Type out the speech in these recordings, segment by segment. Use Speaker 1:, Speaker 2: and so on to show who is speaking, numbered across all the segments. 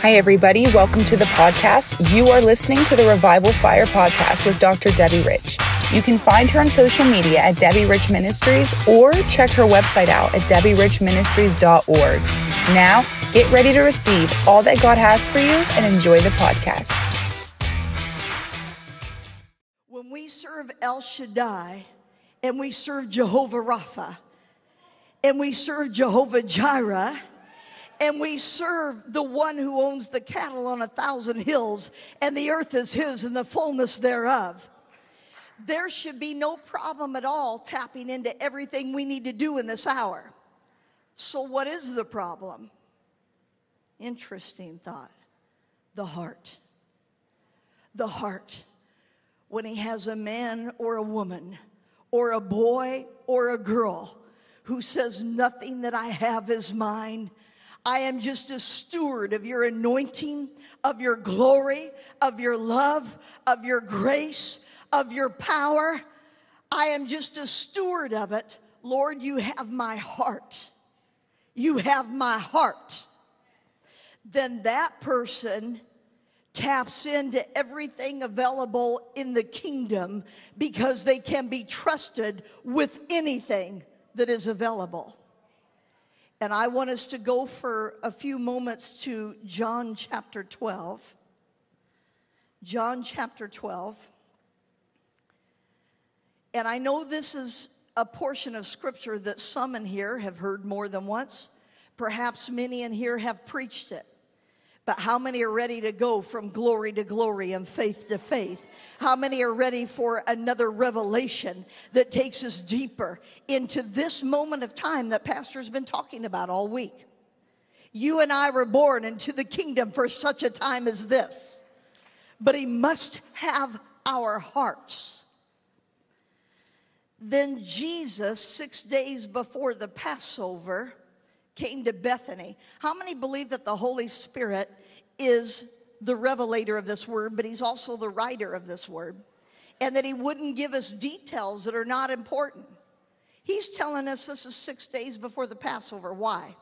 Speaker 1: Hi, everybody. Welcome to the podcast. You are listening to the Revival Fire podcast with Dr. Debbie Rich. You can find her on social media at Debbie Rich Ministries or check her website out at debbierichministries.org. Now, get ready to receive all that God has for you and enjoy the podcast.
Speaker 2: When we serve El Shaddai and we serve Jehovah Rapha and we serve Jehovah Jireh, and we serve the one who owns the cattle on a thousand hills, and the earth is his and the fullness thereof. There should be no problem at all tapping into everything we need to do in this hour. So, what is the problem? Interesting thought. The heart. The heart. When he has a man or a woman, or a boy or a girl who says, Nothing that I have is mine I am just a steward of your anointing, of your glory, of your love, of your grace, of your power. I am just a steward of it. Lord, you have my heart. You have my heart. Then that person taps into everything available in the kingdom because they can be trusted with anything that is available. And I want us to go for a few moments to John chapter 12. John chapter 12. And I know this is a portion of scripture that some in here have heard more than once. Perhaps many in here have preached it. But how many are ready to go from glory to glory and faith to faith? How many are ready for another revelation that takes us deeper into this moment of time that Pastor's been talking about all week? You and I were born into the kingdom for such a time as this, but He must have our hearts. Then Jesus, six days before the Passover, came to Bethany. How many believe that the Holy Spirit is the revelator of this word, but he's also the writer of this word? And that he wouldn't give us details that are not important. He's telling us this is six days before the Passover. Why?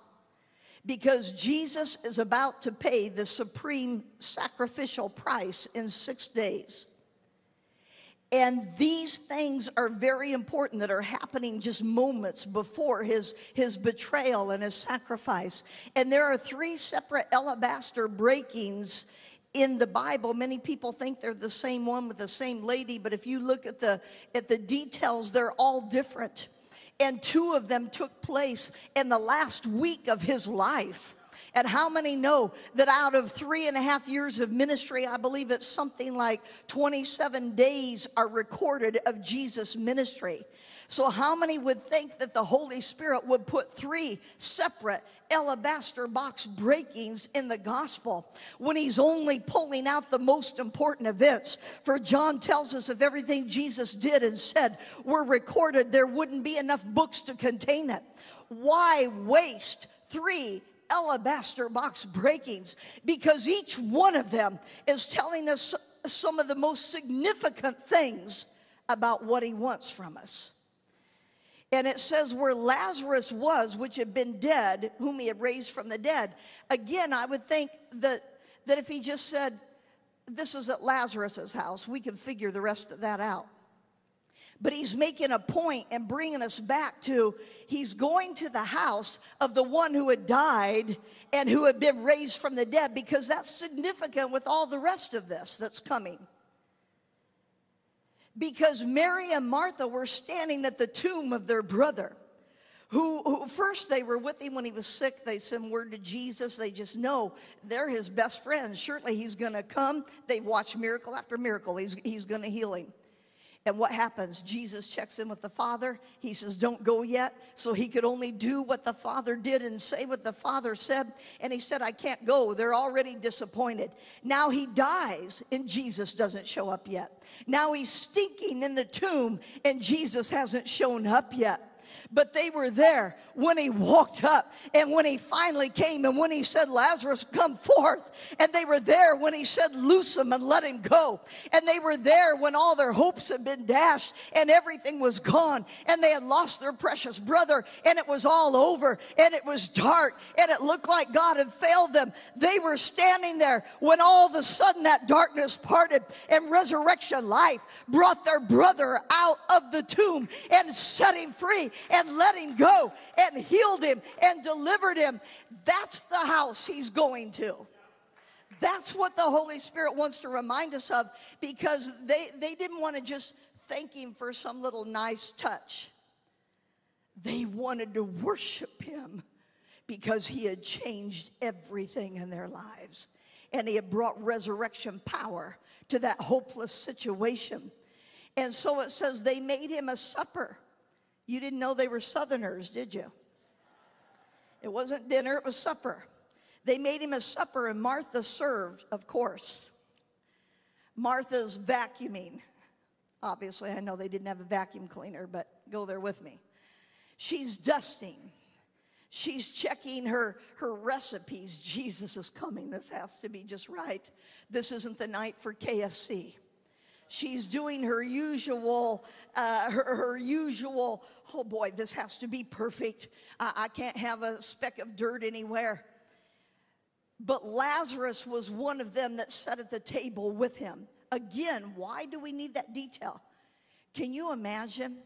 Speaker 2: Because Jesus is about to pay the supreme sacrificial price in six days. And these things are very important that are happening just moments before his, his betrayal and his sacrifice. And there are three separate alabaster breakings in the Bible. Many people think they're the same one with the same lady, but if you look at the, at the details, they're all different. And two of them took place in the last week of his life. And how many know that out of three and a half years of ministry, I believe it's something like 27 days are recorded of Jesus' ministry. So, how many would think that the Holy Spirit would put three separate alabaster box breakings in the gospel when he's only pulling out the most important events? For John tells us if everything Jesus did and said were recorded, there wouldn't be enough books to contain it. Why waste three alabaster box breakings because each one of them is telling us some of the most significant things about what he wants from us. And it says where Lazarus was, which had been dead, whom he had raised from the dead. Again, I would think that, that if he just said, This is at Lazarus's house, we could figure the rest of that out. But he's making a point and bringing us back to he's going to the house of the one who had died and who had been raised from the dead because that's significant with all the rest of this that's coming. Because Mary and Martha were standing at the tomb of their brother. Who, who, first they were with him when he was sick. They send word to Jesus. They just know they're his best friends. Surely he's going to come. They've watched miracle after miracle. He's, he's going to heal him. And what happens? Jesus checks in with the Father. He says, Don't go yet. So he could only do what the Father did and say what the Father said. And he said, I can't go. They're already disappointed. Now he dies, and Jesus doesn't show up yet. Now he's stinking in the tomb, and Jesus hasn't shown up yet. But they were there when he walked up and when he finally came and when he said, Lazarus, come forth. And they were there when he said, loose him and let him go. And they were there when all their hopes had been dashed and everything was gone and they had lost their precious brother and it was all over and it was dark and it looked like God had failed them. They were standing there when all of a sudden that darkness parted and resurrection life brought their brother out of the tomb and set him free and let him go and healed him and delivered him. That's the house he's going to. That's what the Holy Spirit wants to remind us of because they, they didn't want to just thank him for some little nice touch. They wanted to worship him because he had changed everything in their lives and he had brought resurrection power to that hopeless situation. And so it says they made him a supper. You didn't know they were Southerners, did you? It wasn't dinner, it was supper. They made him a supper, and Martha served, of course. Martha's vacuuming. Obviously, I know they didn't have a vacuum cleaner, but go there with me. She's dusting. She's checking her, her recipes. Jesus is coming. This has to be just right. This isn't the night for KFC. She's doing her usual, uh, her, her, usual, oh boy, this has to be perfect. I, I can't have a speck of dirt anywhere. But Lazarus was one of them that sat at the table with him. Again, why do we need that detail? Can you imagine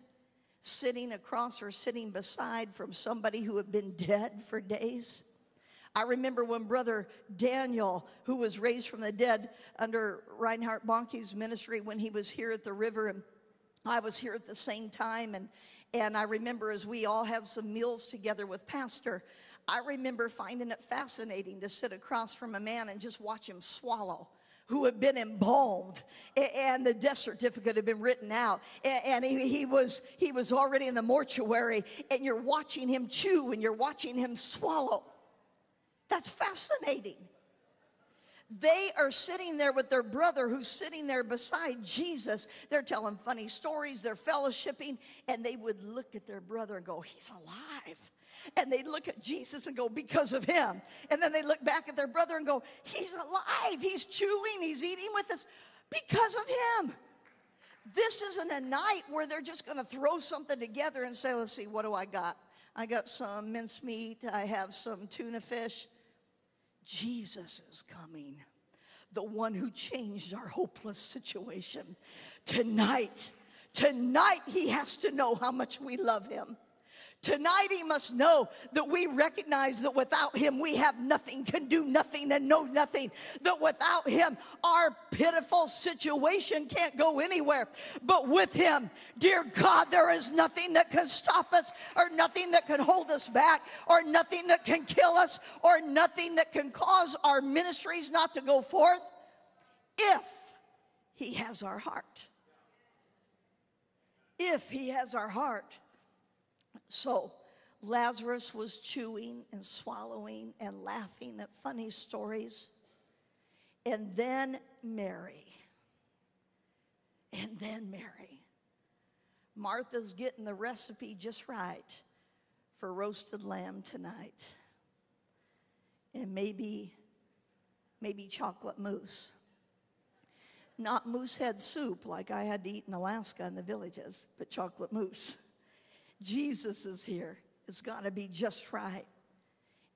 Speaker 2: sitting across or sitting beside from somebody who had been dead for days? I remember when Brother Daniel, who was raised from the dead under Reinhard Bonnke's ministry, when he was here at the river, and I was here at the same time, and and I remember as we all had some meals together with Pastor, I remember finding it fascinating to sit across from a man and just watch him swallow who had been embalmed and the death certificate had been written out and he, he, was he was already in the mortuary and you're watching him chew and you're watching him swallow that's fascinating. They are sitting there with their brother who's sitting there beside Jesus. They're telling funny stories, they're fellowshipping, and they would look at their brother and go, He's alive. And they look at Jesus and go, Because of him. And then they look back at their brother and go, He's alive. He's chewing, he's eating with us because of him. This isn't a night where they're just going to throw something together and say, Let's see, what do I got? I got some mincemeat, I have some tuna fish. Jesus is coming, the one who changed our hopeless situation. Tonight, tonight, he has to know how much we love him. Tonight, he must know that we recognize that without him, we have nothing, can do nothing, and know nothing. That without him, our pitiful situation can't go anywhere. But with him, dear God, there is nothing that can stop us, or nothing that can hold us back, or nothing that can kill us, or nothing that can cause our ministries not to go forth if he has our heart. If he has our heart. So Lazarus was chewing and swallowing and laughing at funny stories. And then Mary. And then Mary. Martha's getting the recipe just right for roasted lamb tonight. And maybe, maybe chocolate mousse. Not moose head soup like I had to eat in Alaska in the villages, but chocolate mousse. Jesus is here. It's got to be just right.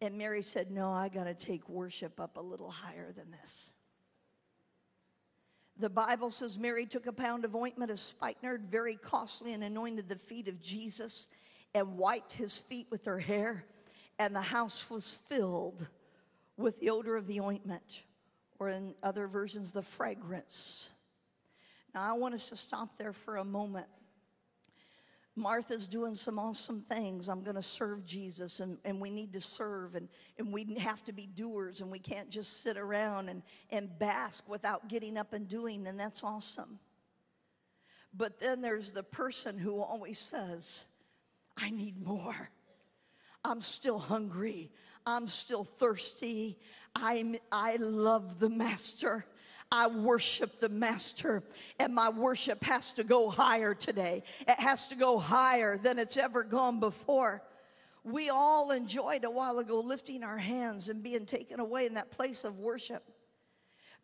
Speaker 2: And Mary said, No, I got to take worship up a little higher than this. The Bible says Mary took a pound of ointment of spikenard, very costly, and anointed the feet of Jesus and wiped his feet with her hair. And the house was filled with the odor of the ointment, or in other versions, the fragrance. Now, I want us to stop there for a moment Martha's doing some awesome things. I'm going to serve Jesus, and, and we need to serve, and, and we have to be doers, and we can't just sit around and, and bask without getting up and doing, and that's awesome. But then there's the person who always says, I need more. I'm still hungry. I'm still thirsty. I'm, I love the Master. I worship the Master, and my worship has to go higher today. It has to go higher than it's ever gone before. We all enjoyed a while ago lifting our hands and being taken away in that place of worship.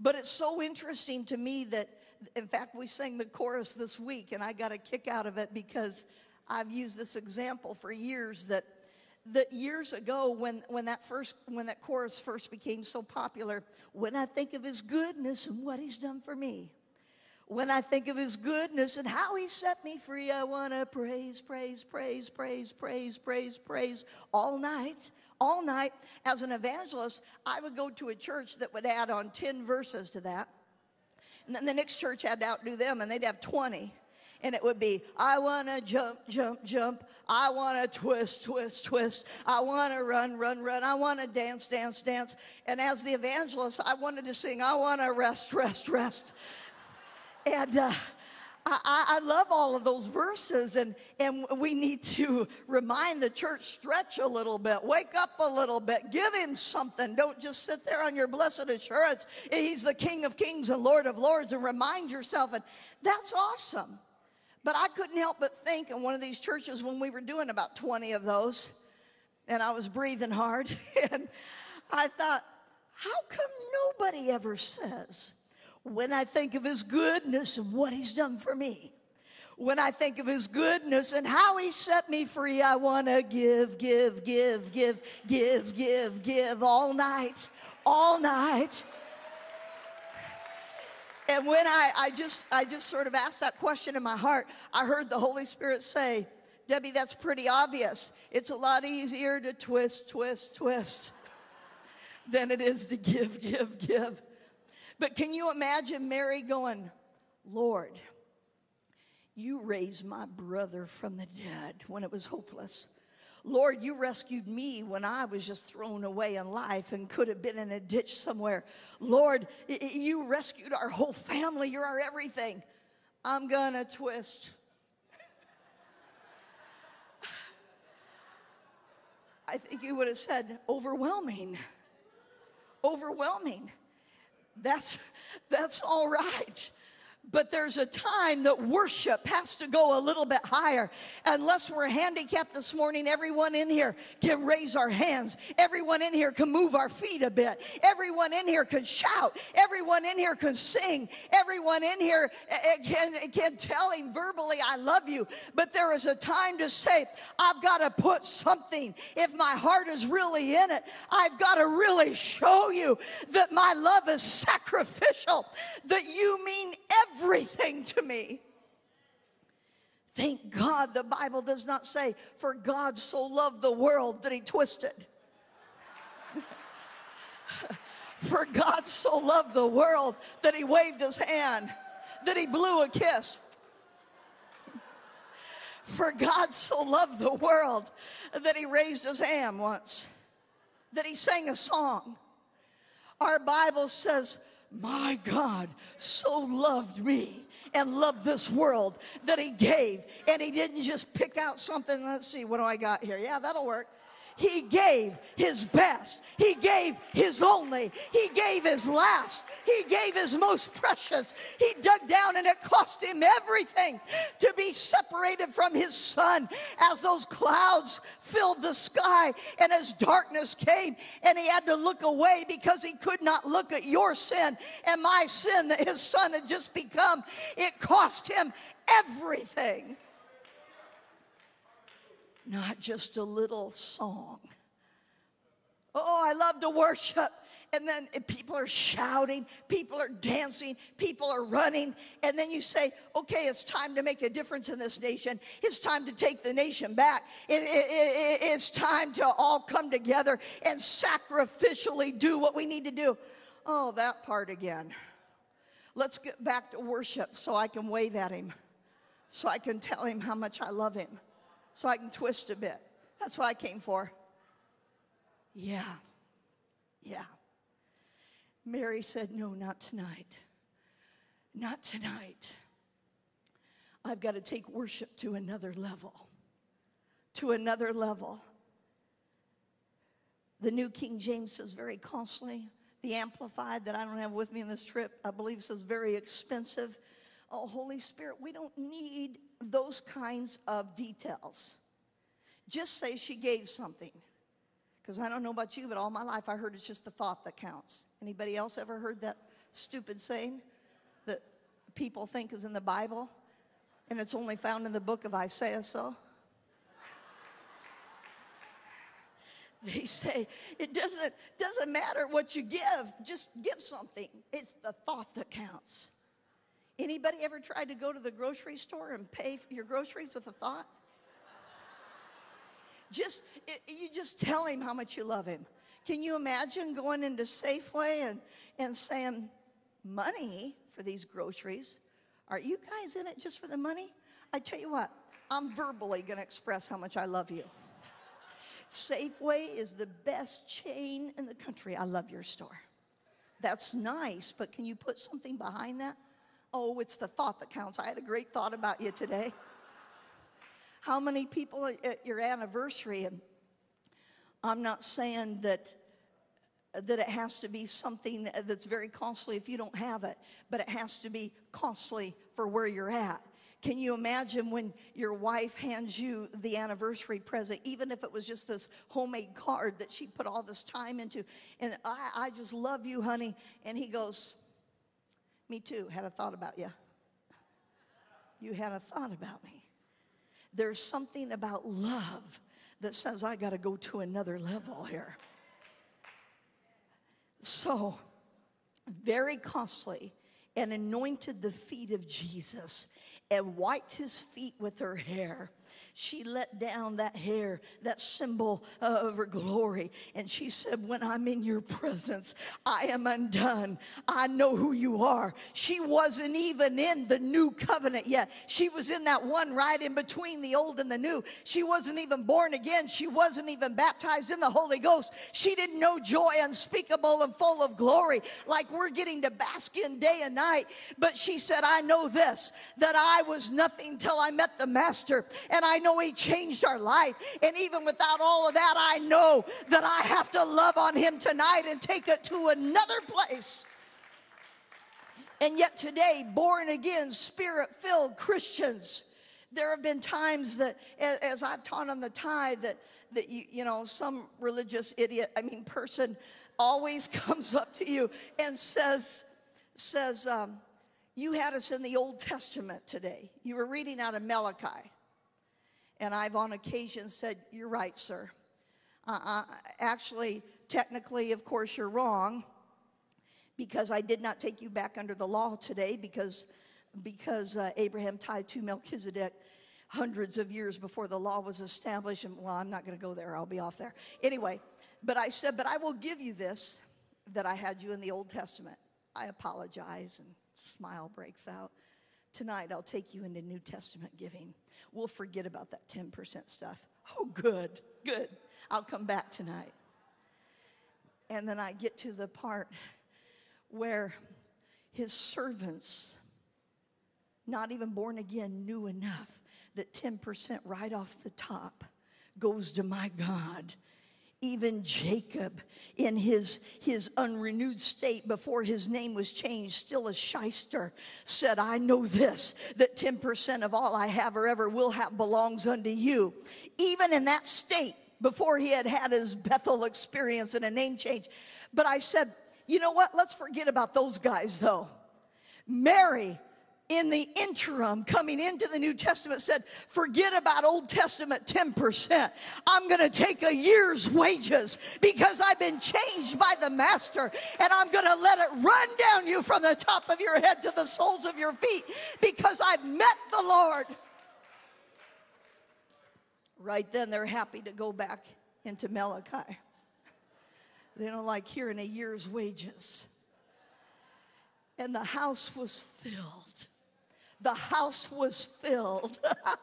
Speaker 2: But it's so interesting to me that, in fact, we sang the chorus this week, and I got a kick out of it because I've used this example for years that that years ago when, when that first when that chorus first became so popular when i think of his goodness and what he's done for me. When i think of his goodness and how he set me free i want to praise praise praise praise praise praise praise all night all night. As an evangelist i would go to a church that would add on 10 verses to that. And then the next church had to outdo them and they'd have 20 and it would be, I want to jump, jump, jump. I want to twist, twist, twist. I want to run, run, run. I want to dance, dance, dance. And as the evangelist, I wanted to sing, I want to rest, rest, rest. And, uh, I, I, love all of those verses, and, and we need to remind the church stretch a little bit, wake up a little bit, give him something. Don't just sit there on your blessed assurance. He's the King of Kings and Lord of Lords, and remind yourself. And that's awesome. But I couldn't help but think in one of these churches when we were doing about 20 of those, and I was breathing hard, and I thought, how come nobody ever says, when I think of his goodness and what he's done for me, when I think of his goodness and how he set me free, I want to give, give, give, give, give, give, give all night, all night. And when I, I just I just sort of asked that question in my heart, I heard the Holy Spirit say, Debbie, that's pretty obvious. It's a lot easier to twist, twist, twist than it is to give, give, give. But can you imagine Mary going, Lord, you raised my brother from the dead when it was hopeless. Lord, you rescued me when I was just thrown away in life and could have been in a ditch somewhere. Lord, you rescued our whole family. You're our everything. I'm going to twist. I think you would have said overwhelming. Overwhelming. That's that's all right. But there's a time that worship has to go a little bit higher. Unless we're handicapped this morning, everyone in here can raise our hands. Everyone in here can move our feet a bit. Everyone in here can shout. Everyone in here can sing. Everyone in here eh, eh, can, can tell him verbally, I love you. But there is a time to say, I've got to put something. If my heart is really in it, I've got to really show you that my love is sacrificial, that you mean everything everything to me. Thank God the Bible does not say, for God so loved the world that he twisted. for God so loved the world that he waved his hand, that he blew a kiss. For God so loved the world that he raised his hand once, that he sang a song. Our Bible says, my God so loved me and loved this world that he gave. And he didn't just pick out something. Let's see, what do I got here? Yeah, that'll work. He gave his best. He gave his only. He gave his last. He gave his most precious. He dug down and it cost him everything to be separated from his son as those clouds filled the sky and as darkness came and he had to look away because he could not look at your sin and my sin that his son had just become. It cost him everything not just a little song. Oh, I love to worship. And then people are shouting, people are dancing, people are running. And then you say, okay, it's time to make a difference in this nation. It's time to take the nation back. It, it, it, it's time to all come together and sacrificially do what we need to do. Oh, that part again. Let's get back to worship so I can wave at him, so I can tell him how much I love him so I can twist a bit. That's what I came for. Yeah, yeah. Mary said, No, not tonight. Not tonight. I've got to take worship to another level. To another level. The New King James says very costly, The Amplified that I don't have with me in this trip, I believe says very expensive. Oh, Holy Spirit, we don't need those kinds of details. Just say she gave something. Because I don't know about you, but all my life I heard it's just the thought that counts. Anybody else ever heard that stupid saying that people think is in the Bible and it's only found in the book of Isaiah so? They say it doesn't, doesn't matter what you give, just give something. It's the thought that counts. Anybody ever tried to go to the grocery store and pay for your groceries with a thought? Just it, you just tell him how much you love him. Can you imagine going into Safeway and, and saying, money for these groceries? Are you guys in it just for the money? I tell you what, I'm verbally to express how much I love you. Safeway is the best chain in the country. I love your store. That's nice, but can you put something behind that? Oh, it's the thought that counts. I had a great thought about you today. How many people at your anniversary, and I'm not saying that that it has to be something that's very costly if you don't have it, but it has to be costly for where you're at. Can you imagine when your wife hands you the anniversary present, even if it was just this homemade card that she put all this time into? And I, I just love you, honey. And he goes, Me too, had a thought about you. You had a thought about me. There's something about love that says, I got to go to another level here. So, very costly, and anointed the feet of Jesus and wiped his feet with her hair she let down that hair, that symbol of her glory. And she said, When I'm in your presence, I am undone. I know who you are. She wasn't even in the new covenant yet. She was in that one right in between the old and the new. She wasn't even born again. She wasn't even baptized in the Holy Ghost. She didn't know joy unspeakable and full of glory like we're getting to bask in day and night. But she said, I know this, that I was nothing till I met the Master. And I know He changed our life. And even without all of that, I know that I have to love on Him tonight and take it to another place. And yet, today, born again, spirit filled Christians, there have been times that, as I've taught on the tithe, that, that you, you know, some religious idiot, I mean, person always comes up to you and says, says, um, you had us in the Old Testament today. You were reading out of Malachi. And I've on occasion said, You're right, sir. Uh, actually, technically, of course, you're wrong because I did not take you back under the law today because, because uh, Abraham tied to Melchizedek hundreds of years before the law was established. And well, I'm not going to go there, I'll be off there. Anyway, but I said, But I will give you this that I had you in the Old Testament. I apologize, and smile breaks out. Tonight, I'll take you into New Testament giving. We'll forget about that 10% stuff. Oh, good, good. I'll come back tonight. And then I get to the part where his servants, not even born again, knew enough that 10% right off the top goes to my God even Jacob, in his, his unrenewed state before his name was changed, still a shyster, said, I know this, that 10% of all I have or ever will have belongs unto you. Even in that state, before he had had his Bethel experience and a name change. But I said, you know what? Let's forget about those guys though. Mary in the interim coming into the New Testament said, forget about Old Testament 10%. I'm going to take a year's wages because I've been changed by the Master and I'm going to let it run down you from the top of your head to the soles of your feet because I've met the Lord. Right then, they're happy to go back into Malachi. They don't like hearing a year's wages. And the house was filled the house was filled.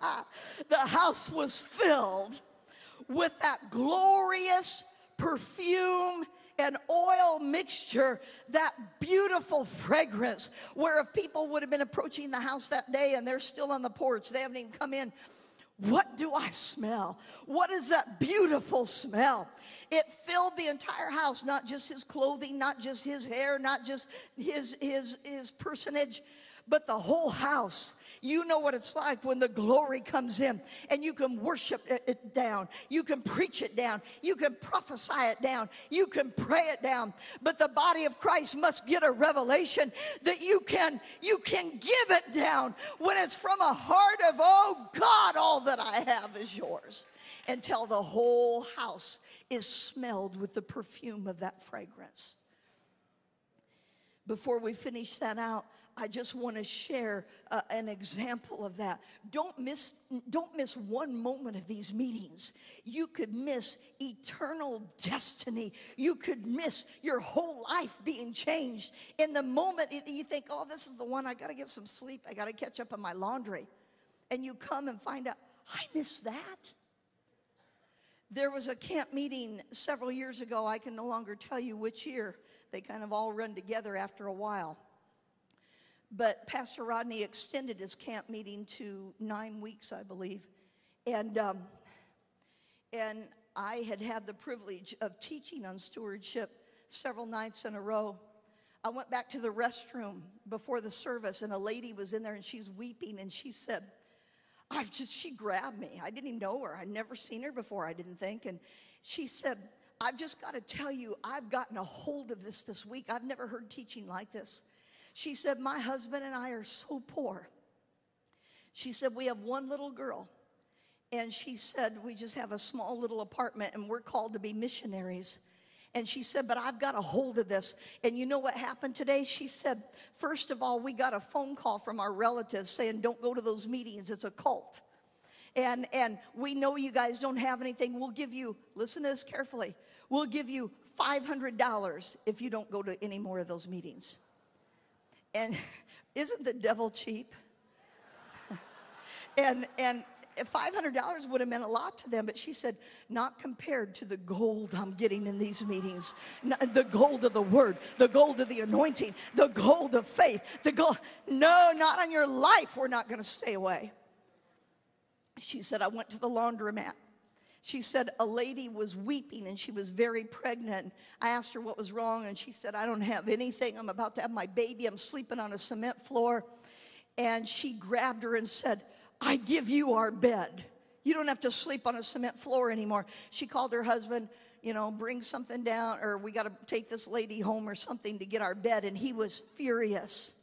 Speaker 2: the house was filled with that glorious perfume and oil mixture, that beautiful fragrance, where if people would have been approaching the house that day and they're still on the porch, they haven't even come in, What do I smell? What is that beautiful smell? It filled the entire house, not just his clothing, not just his hair, not just his, his, his personage, but the whole house. You know what it's like when the glory comes in and you can worship it down. You can preach it down. You can prophesy it down. You can pray it down. But the body of Christ must get a revelation that you can, you can give it down when it's from a heart of, oh God, all that I have is yours. Until the whole house is smelled with the perfume of that fragrance. Before we finish that out, I just want to share uh, an example of that. Don't miss, don't miss one moment of these meetings. You could miss eternal destiny. You could miss your whole life being changed. In the moment you think, oh, this is the one, I got to get some sleep, I got to catch up on my laundry. And you come and find out, I missed that. There was a camp meeting several years ago. I can no longer tell you which year. They kind of all run together after a while. But Pastor Rodney extended his camp meeting to nine weeks, I believe. And, um, and I had had the privilege of teaching on stewardship several nights in a row. I went back to the restroom before the service, and a lady was in there and she's weeping, and she said, I've just, she grabbed me. I didn't even know her. I'd never seen her before, I didn't think. And she said, I've just got to tell you, I've gotten a hold of this this week. I've never heard teaching like this. She said, My husband and I are so poor. She said, We have one little girl. And she said, We just have a small little apartment and we're called to be missionaries. And she said, But I've got a hold of this. And you know what happened today? She said, First of all, we got a phone call from our relatives saying, Don't go to those meetings, it's a cult. And, and we know you guys don't have anything. We'll give you, listen to this carefully, we'll give you $500 if you don't go to any more of those meetings. And isn't the devil cheap? and and $500 would have meant a lot to them, but she said, not compared to the gold I'm getting in these meetings. The gold of the word, the gold of the anointing, the gold of faith, the gold. No, not on your life. We're not going to stay away. She said, I went to the laundromat she said a lady was weeping and she was very pregnant. I asked her what was wrong, and she said, I don't have anything. I'm about to have my baby. I'm sleeping on a cement floor. And she grabbed her and said, I give you our bed. You don't have to sleep on a cement floor anymore. She called her husband, you know, bring something down, or we got to take this lady home or something to get our bed. And he was furious.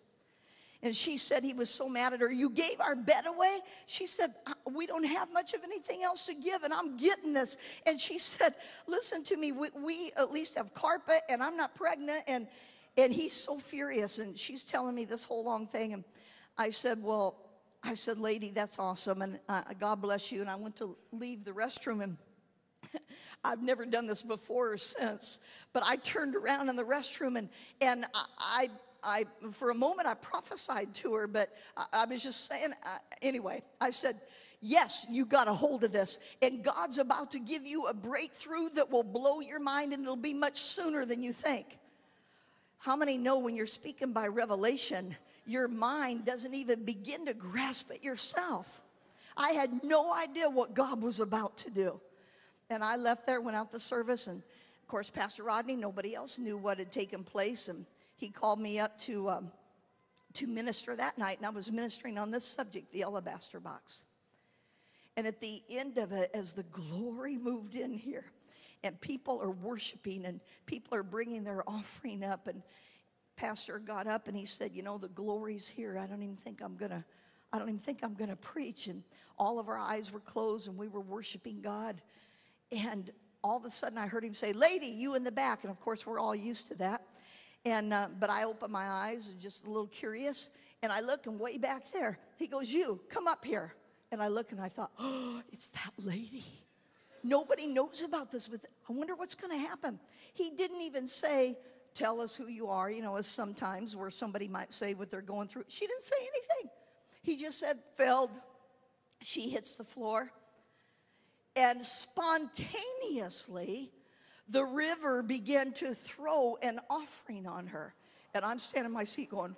Speaker 2: And she said he was so mad at her. You gave our bed away? She said, uh, We don't have much of anything else to give, and I'm getting this. And she said, Listen to me, we, we at least have carpet, and I'm not pregnant. And, and he's so furious. And she's telling me this whole long thing. And I said, Well, I said, Lady, that's awesome. And uh, God bless you. And I went to leave the restroom and I've never done this before or since, but I turned around in the restroom and, and I, I I, for a moment, I prophesied to her, but I, I was just saying, uh, anyway, I said, Yes, you got a hold of this. And God's about to give you a breakthrough that will blow your mind and it'll be much sooner than you think. How many know when you're speaking by revelation, your mind doesn't even begin to grasp it yourself? I had no idea what God was about to do. And I left there, went out the service, and of course, Pastor Rodney, nobody else knew what had taken place. And he called me up to, um, to minister that night, and I was ministering on this subject, the alabaster box. And at the end of it, as the glory moved in here, and people are worshiping, and people are bringing their offering up, and pastor got up and he said, "You know, the glory's here. I don't even think I'm gonna, I don't even think I'm gonna preach." And all of our eyes were closed, and we were worshiping God. And all of a sudden, I heard him say, "Lady, you in the back," and of course, we're all used to that. And, uh, but I open my eyes, just a little curious, and I look, and way back there, he goes, You, come up here. And I look and I thought, Oh, it's that lady. Nobody knows about this. With I wonder what's going to happen. He didn't even say, Tell us who you are, you know, as sometimes where somebody might say what they're going through. She didn't say anything. He just said, Feld. She hits the floor. And spontaneously, the river began to throw an offering on her. And I'm standing in my seat going,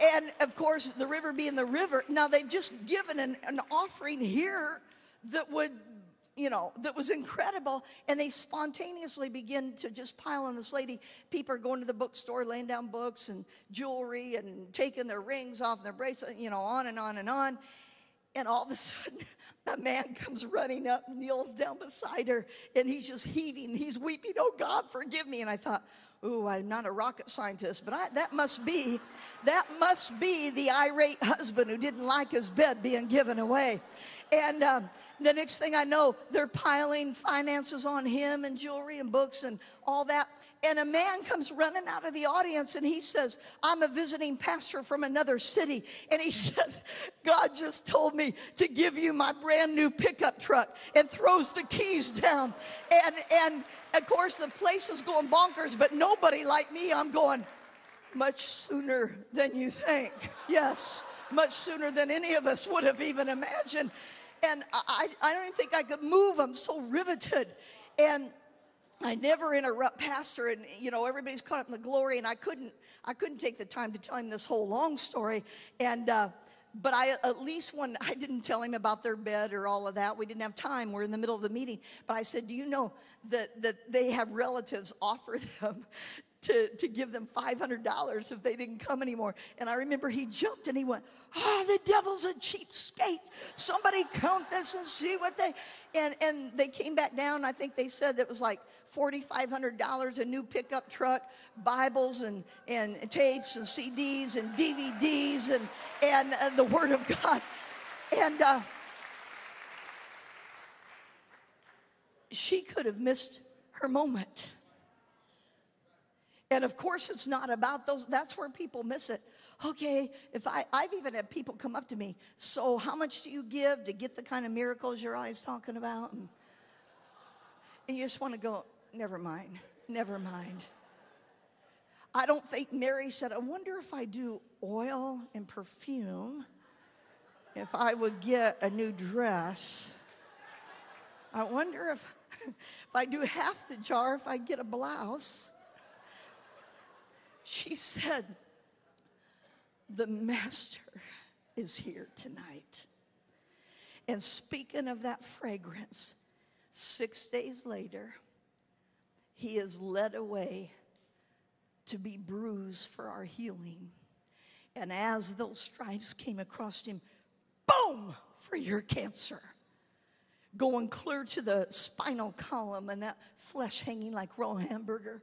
Speaker 2: oh. and of course, the river being the river. Now they've just given an, an offering here that would you know, that was incredible. And they spontaneously begin to just pile on this lady. People are going to the bookstore, laying down books and jewelry and taking their rings off and their bracelets, you know, on and on and on. And all of a sudden, a man comes running up, kneels down beside her, and he's just heaving. He's weeping, Oh God, forgive me. And I thought, Ooh, I'm not a rocket scientist, but I, that must be, that must be the irate husband who didn't like his bed being given away. And um, the next thing I know, they're piling finances on him and jewelry and books and all that. And a man comes running out of the audience and he says, I'm a visiting pastor from another city. And he said, God just told me to give you my brand new pickup truck and throws the keys down. And, and of course, the place is going bonkers, but nobody like me, I'm going, much sooner than you think. Yes, much sooner than any of us would have even imagined and I, I don't even think I could move. I'm so riveted. And I never interrupt pastor and you know everybody's caught up in the glory and I couldn't I couldn't take the time to tell him this whole long story and uh, but I at least when I didn't tell him about their bed or all of that we didn't have time we're in the middle of the meeting but I said do you know that that they have relatives offer them to, to give them $500 if they didn't come anymore. And I remember he jumped and he went, Oh, the devil's a cheapskate. Somebody count this and see what they. And, and they came back down. I think they said it was like $4,500, a new pickup truck, Bibles and, and tapes and CDs and DVDs and, and uh, the Word of God. And uh, she could have missed her moment. And of course, it's not about those, that's where people miss it. Okay, if I, I've even had people come up to me, so how much do you give to get the kind of miracles you're always talking about? And, and you just want to go, never mind, never mind. I don't think Mary said, I wonder if I do oil and perfume, if I would get a new dress. I wonder if, if I do half the jar, if I get a blouse she said, The Master is here tonight. And speaking of that fragrance, six days later, he is led away to be bruised for our healing. And as those stripes came across him, boom, for your cancer. Going clear to the spinal column and that flesh hanging like raw hamburger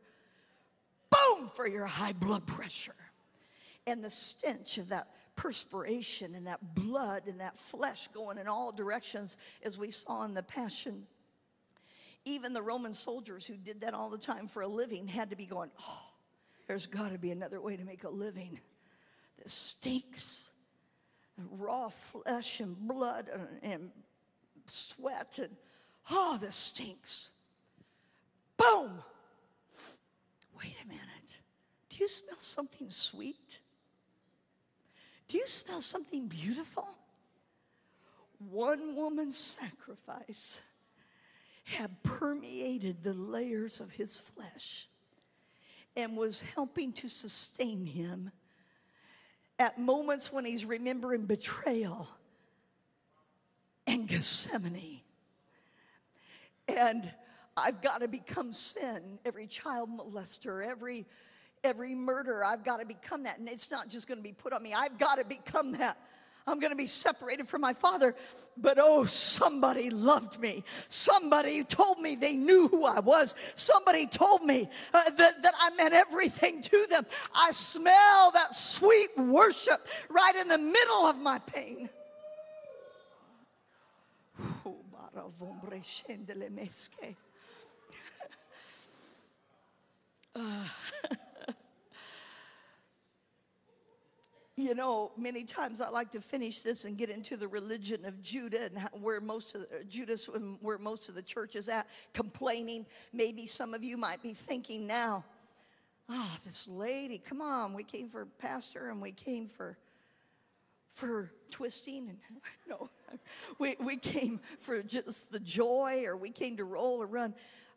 Speaker 2: boom, for your high blood pressure. And the stench of that perspiration and that blood and that flesh going in all directions, as we saw in the Passion. Even the Roman soldiers who did that all the time for a living had to be going, oh, there's got to be another way to make a living. This stinks. Raw flesh and blood and, and sweat and, oh, this stinks. Boom! wait a minute. Do you smell something sweet? Do you smell something beautiful? One woman's sacrifice had permeated the layers of his flesh and was helping to sustain him at moments when he's remembering betrayal and Gethsemane. And I've got to become sin. Every child molester, every every murder, I've got to become that. And it's not just going to be put on me. I've got to become that. I'm going to be separated from my father. But oh, somebody loved me. Somebody told me they knew who I was. Somebody told me uh, that, that I meant everything to them. I smell that sweet worship right in the middle of my pain. Uh, you know, many times I like to finish this and get into the religion of Judah and where most of the, Judas, um, where most of the church is at, complaining. Maybe some of you might be thinking now, oh, this lady, come on, we came for pastor and we came for for twisting and no we, we came for just the joy or we came to roll or run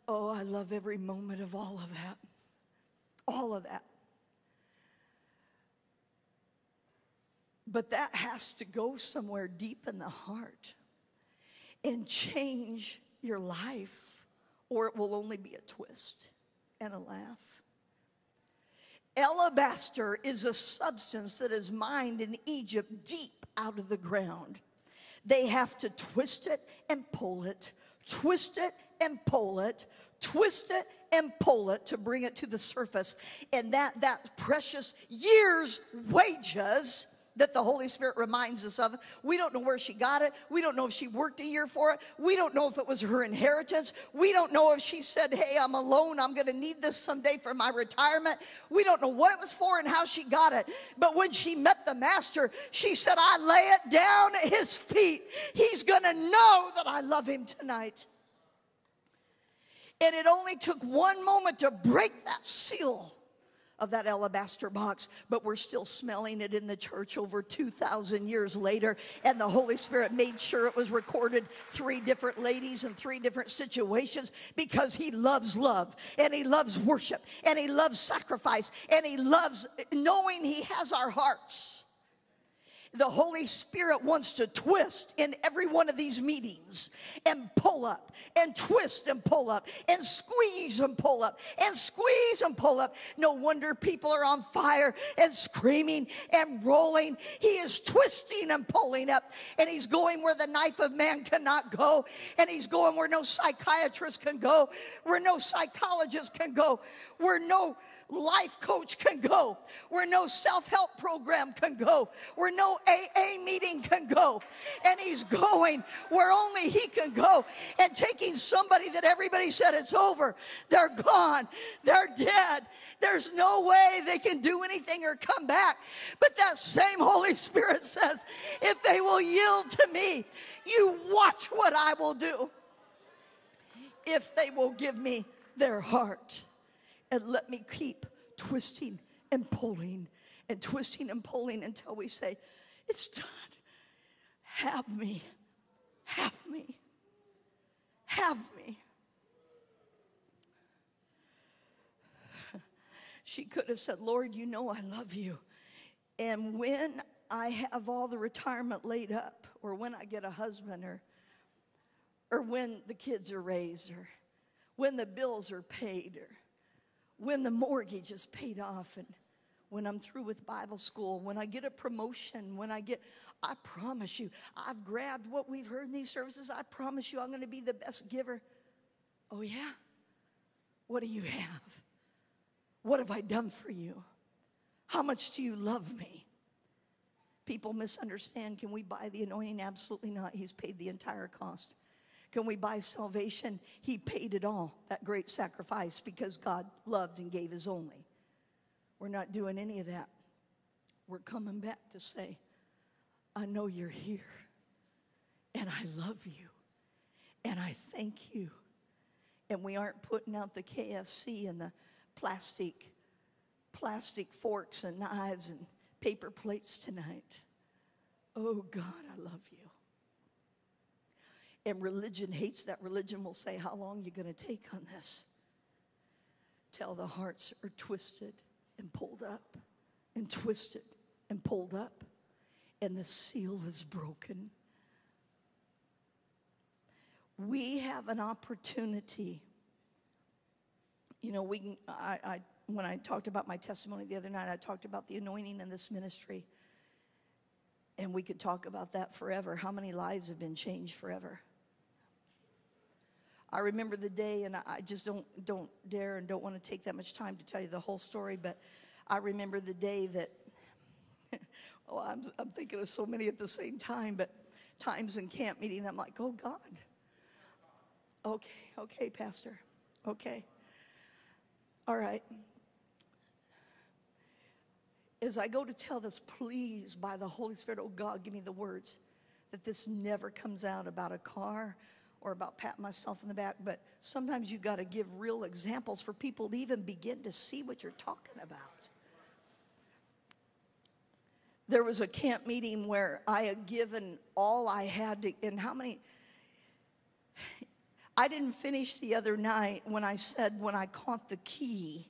Speaker 2: oh i love every moment of all of that all of that. But that has to go somewhere deep in the heart and change your life, or it will only be a twist and a laugh. Alabaster is a substance that is mined in Egypt deep out of the ground. They have to twist it and pull it, twist it and pull it, twist it and pull it to bring it to the surface. And that, that precious year's wages that the Holy Spirit reminds us of. We don't know where she got it. We don't know if she worked a year for it. We don't know if it was her inheritance. We don't know if she said, Hey, I'm alone. I'm going to need this someday for my retirement. We don't know what it was for and how she got it. But when she met the master, she said, I lay it down at his feet. He's going to know that I love him tonight. And it only took one moment to break that seal of that alabaster box, but we're still smelling it in the church over 2,000 years later. And the Holy Spirit made sure it was recorded three different ladies in three different situations because He loves love and He loves worship and He loves sacrifice and He loves knowing He has our hearts the Holy Spirit wants to twist in every one of these meetings and pull up and twist and pull up and squeeze and pull up and squeeze and pull up. No wonder people are on fire and screaming and rolling. He is twisting and pulling up and he's going where the knife of man cannot go and he's going where no psychiatrist can go, where no psychologist can go, where no life coach can go, where no self help program can go, where no AA meeting can go. And he's going where only he can go and taking somebody that everybody said it's over. They're gone. They're dead. There's no way they can do anything or come back. But that same Holy Spirit says, if they will yield to me, you watch what I will do. If they will give me their heart and let me keep twisting and pulling and twisting and pulling until we say, It's done. Have me. Have me. Have me. She could have said, Lord, you know I love you. And when I have all the retirement laid up, or when I get a husband, or, or when the kids are raised, or when the bills are paid, or when the mortgage is paid off and when I'm through with Bible school, when I get a promotion, when I get, I promise you, I've grabbed what we've heard in these services. I promise you, I'm going to be the best giver. Oh, yeah? What do you have? What have I done for you? How much do you love me? People misunderstand. Can we buy the anointing? Absolutely not. He's paid the entire cost. Can we buy salvation? He paid it all, that great sacrifice, because God loved and gave his only. We're not doing any of that. We're coming back to say, I know you're here, and I love you, and I thank you. And we aren't putting out the KFC and the plastic, plastic forks and knives and paper plates tonight. Oh God, I love you. And religion hates that. Religion will say, How long you going to take on this? Till the hearts are twisted and pulled up, and twisted and pulled up, and the seal is broken. We have an opportunity. You know, we can, I, I, when I talked about my testimony the other night, I talked about the anointing in this ministry. And we could talk about that forever. How many lives have been changed forever? I remember the day, and I just don't don't dare and don't want to take that much time to tell you the whole story, but I remember the day that. well, I'm I'm thinking of so many at the same time, but times in camp meeting, I'm like, oh God. Okay, okay, Pastor. Okay. All right. As I go to tell this, please, by the Holy Spirit, oh God, give me the words that this never comes out about a car or about patting myself in the back, but sometimes you got to give real examples for people to even begin to see what you're talking about. There was a camp meeting where I had given all I had to, and how many? I didn't finish the other night when I said, when I caught the key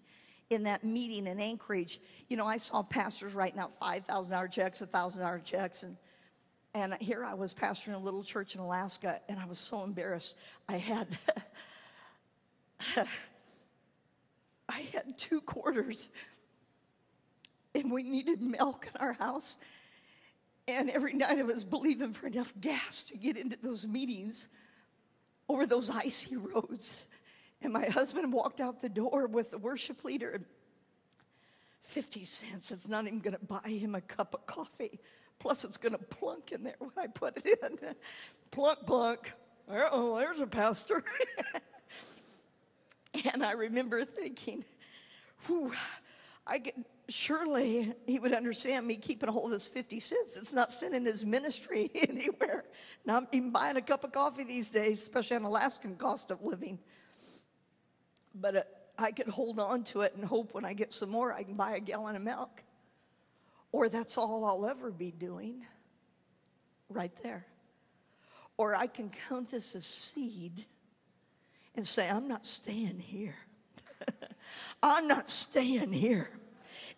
Speaker 2: in that meeting in Anchorage, you know, I saw pastors writing out $5,000 checks, $1,000 checks, and and here I was pastoring a little church in Alaska, and I was so embarrassed. I had I had two quarters, and we needed milk in our house. And every night I was believing for enough gas to get into those meetings over those icy roads. And my husband walked out the door with the worship leader. 50 cents. It's not even going to buy him a cup of coffee. Plus, it's going to plunk in there when I put it in. plunk, plunk. Oh, there's a pastor. and I remember thinking, whew, I get, surely he would understand me keeping a hold of this 50 cents. It's not sending his ministry anywhere. Not even buying a cup of coffee these days, especially on Alaskan cost of living. But uh, I could hold on to it and hope when I get some more, I can buy a gallon of milk. Or that's all I'll ever be doing, right there. Or I can count this as seed and say, I'm not staying here. I'm not staying here.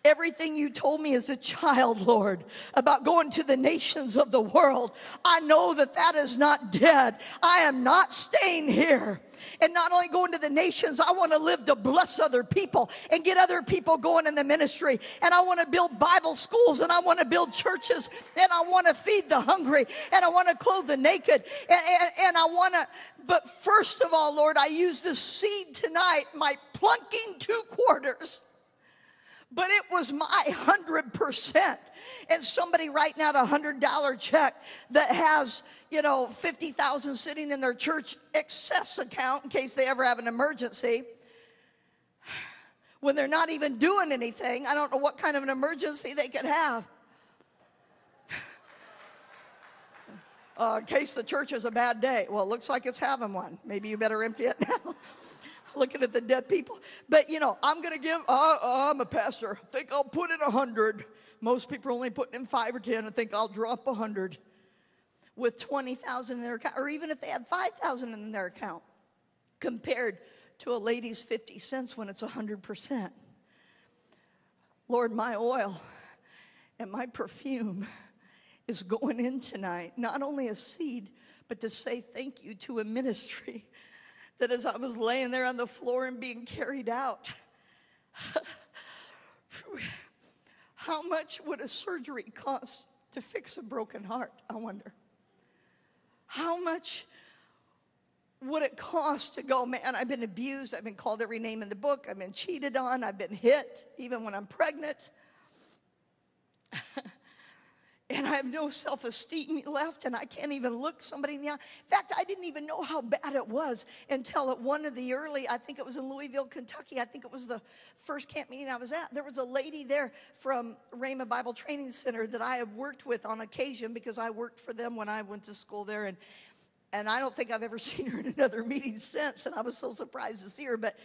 Speaker 2: Everything you told me as a child, Lord, about going to the nations of the world, I know that that is not dead. I am not staying here. And not only going to the nations, I want to live to bless other people and get other people going in the ministry. And I want to build Bible schools and I want to build churches and I want to feed the hungry and I want to clothe the naked. And, and, and I want to, but first of all, Lord, I use this seed tonight, my plunking two quarters but it was my 100%. And somebody writing out a $100 check that has, you know, 50,000 sitting in their church excess account in case they ever have an emergency. When they're not even doing anything, I don't know what kind of an emergency they could have. Uh, in case the church has a bad day. Well, it looks like it's having one. Maybe you better empty it now looking at the dead people. But you know, I'm going to give, uh, uh, I'm a pastor. I think I'll put in a hundred. Most people are only putting in five or 10. I think I'll drop a hundred with 20,000 in their account, or even if they have 5,000 in their account, compared to a lady's 50 cents when it's 100%. Lord, my oil and my perfume is going in tonight, not only a seed, but to say thank you to a ministry that as I was laying there on the floor and being carried out, how much would a surgery cost to fix a broken heart? I wonder. How much would it cost to go, man, I've been abused, I've been called every name in the book, I've been cheated on, I've been hit, even when I'm pregnant. and I have no self esteem left, and I can't even look somebody in the eye. In fact, I didn't even know how bad it was until at one of the early, I think it was in Louisville, Kentucky. I think it was the first camp meeting I was at. There was a lady there from Rhema Bible Training Center that I have worked with on occasion because I worked for them when I went to school there. And, and I don't think I've ever seen her in another meeting since, and I was so surprised to see her. But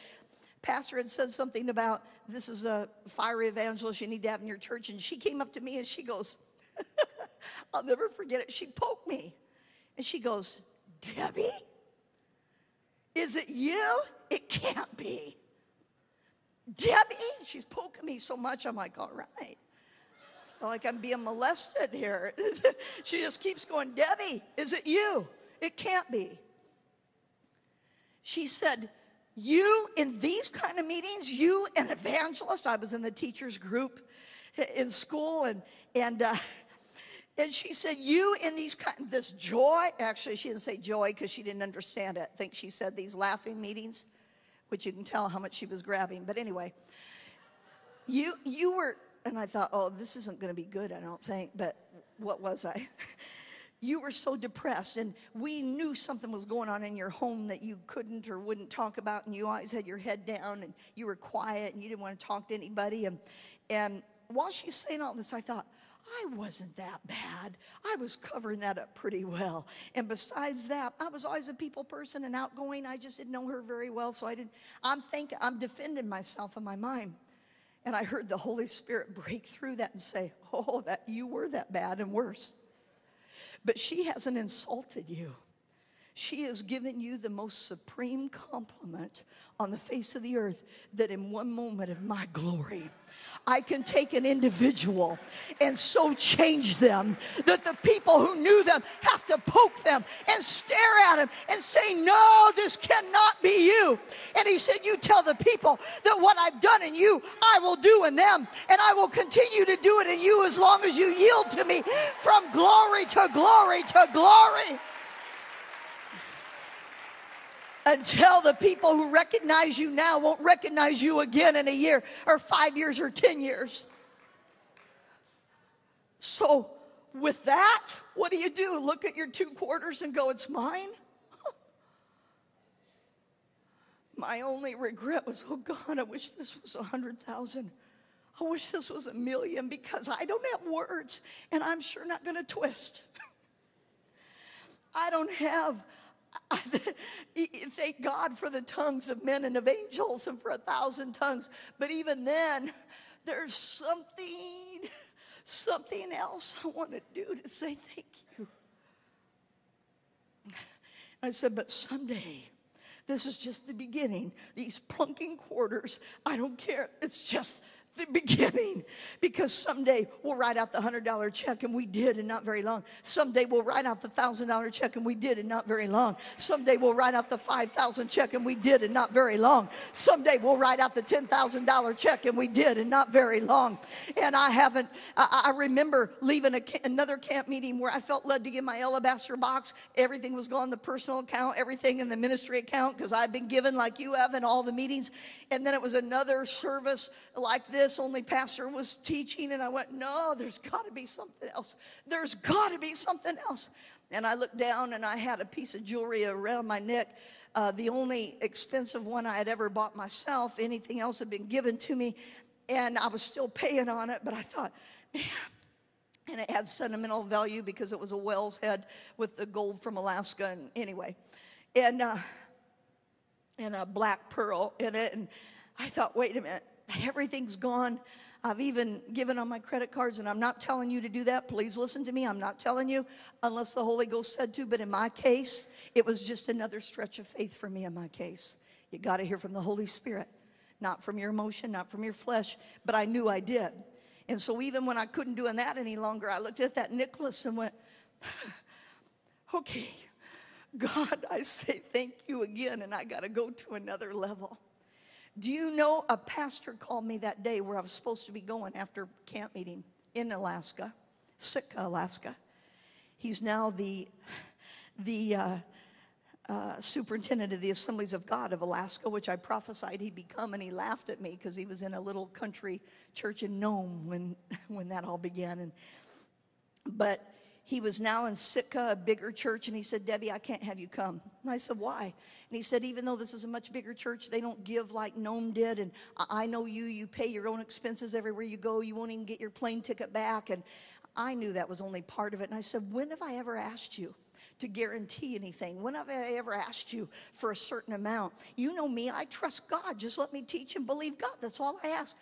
Speaker 2: pastor had said something about this is a fiery evangelist you need to have in your church. And she came up to me and she goes, I'll never forget it. She poked me and she goes, Debbie, is it you? It can't be. Debbie, she's poking me so much. I'm like, all right. Like I'm being molested here. she just keeps going, Debbie, is it you? It can't be. She said, You in these kind of meetings, you an evangelist. I was in the teachers group in school, and and uh, and she said, You in these, kind this joy, actually, she didn't say joy because she didn't understand it. I think she said these laughing meetings, which you can tell how much she was grabbing. But anyway, you, you were, and I thought, oh, this isn't going to be good, I don't think. But what was I? you were so depressed, and we knew something was going on in your home that you couldn't or wouldn't talk about, and you always had your head down, and you were quiet, and you didn't want to talk to anybody. And, and while she's saying all this, I thought, I wasn't that bad. I was covering that up pretty well. And besides that, I was always a people person and outgoing. I just didn't know her very well, so I didn't. I'm thinking, I'm defending myself in my mind. And I heard the Holy Spirit break through that and say, Oh, that you were that bad and worse. But she hasn't insulted you. She has given you the most supreme compliment on the face of the earth that in one moment of my glory, I can take an individual and so change them that the people who knew them have to poke them and stare at them and say, No, this cannot be you. And he said, You tell the people that what I've done in you, I will do in them, and I will continue to do it in you as long as you yield to me from glory to glory to glory until the people who recognize you now won't recognize you again in a year or five years or 10 years. So, with that, what do you do? Look at your two quarters and go, It's mine? My only regret was, Oh God, I wish this was a hundred thousand. I wish this was a million because I don't have words and I'm sure not going to twist. I don't have Thank God for the tongues of men and of angels and for a thousand tongues. But even then, there's something, something else I want to do to say thank you. I said, but someday, this is just the beginning. These plunking quarters, I don't care. It's just the beginning because someday we'll write out the $100 check and we did and not very long. Someday we'll write out the $1,000 check and we did and not very long. Someday we'll write out the 5000 check and we did and not very long. Someday we'll write out the $10,000 check and we did and not very long. And I haven't, I, I remember leaving a, another camp meeting where I felt led to give my alabaster box. Everything was gone, the personal account, everything in the ministry account because I've been given like you have in all the meetings. And then it was another service like this this only pastor was teaching. And I went, no, there's got to be something else. There's got to be something else. And I looked down and I had a piece of jewelry around my neck. Uh, the only expensive one I had ever bought myself. Anything else had been given to me. And I was still paying on it, but I thought, man, and it had sentimental value because it was a whale's head with the gold from Alaska. And anyway, and uh, and a black pearl in it. And I thought, wait a minute, everything's gone. I've even given on my credit cards, and I'm not telling you to do that. Please listen to me. I'm not telling you unless the Holy Ghost said to, but in my case, it was just another stretch of faith for me in my case. You got to hear from the Holy Spirit, not from your emotion, not from your flesh, but I knew I did. And so even when I couldn't do that any longer, I looked at that necklace and went, okay, God, I say thank you again, and I got to go to another level. Do you know a pastor called me that day where I was supposed to be going after camp meeting in Alaska, Sitka, Alaska. He's now the, the uh, uh, superintendent of the Assemblies of God of Alaska, which I prophesied he'd become, and he laughed at me because he was in a little country church in Nome when, when that all began. And, but he was now in Sitka, a bigger church, and he said, Debbie, I can't have you come. And I said, Why? And he said, Even though this is a much bigger church, they don't give like Nome did. And I know you, you pay your own expenses everywhere you go. You won't even get your plane ticket back. And I knew that was only part of it. And I said, When have I ever asked you? to guarantee anything. When have I ever asked you for a certain amount? You know me, I trust God. Just let me teach and believe God. That's all I ask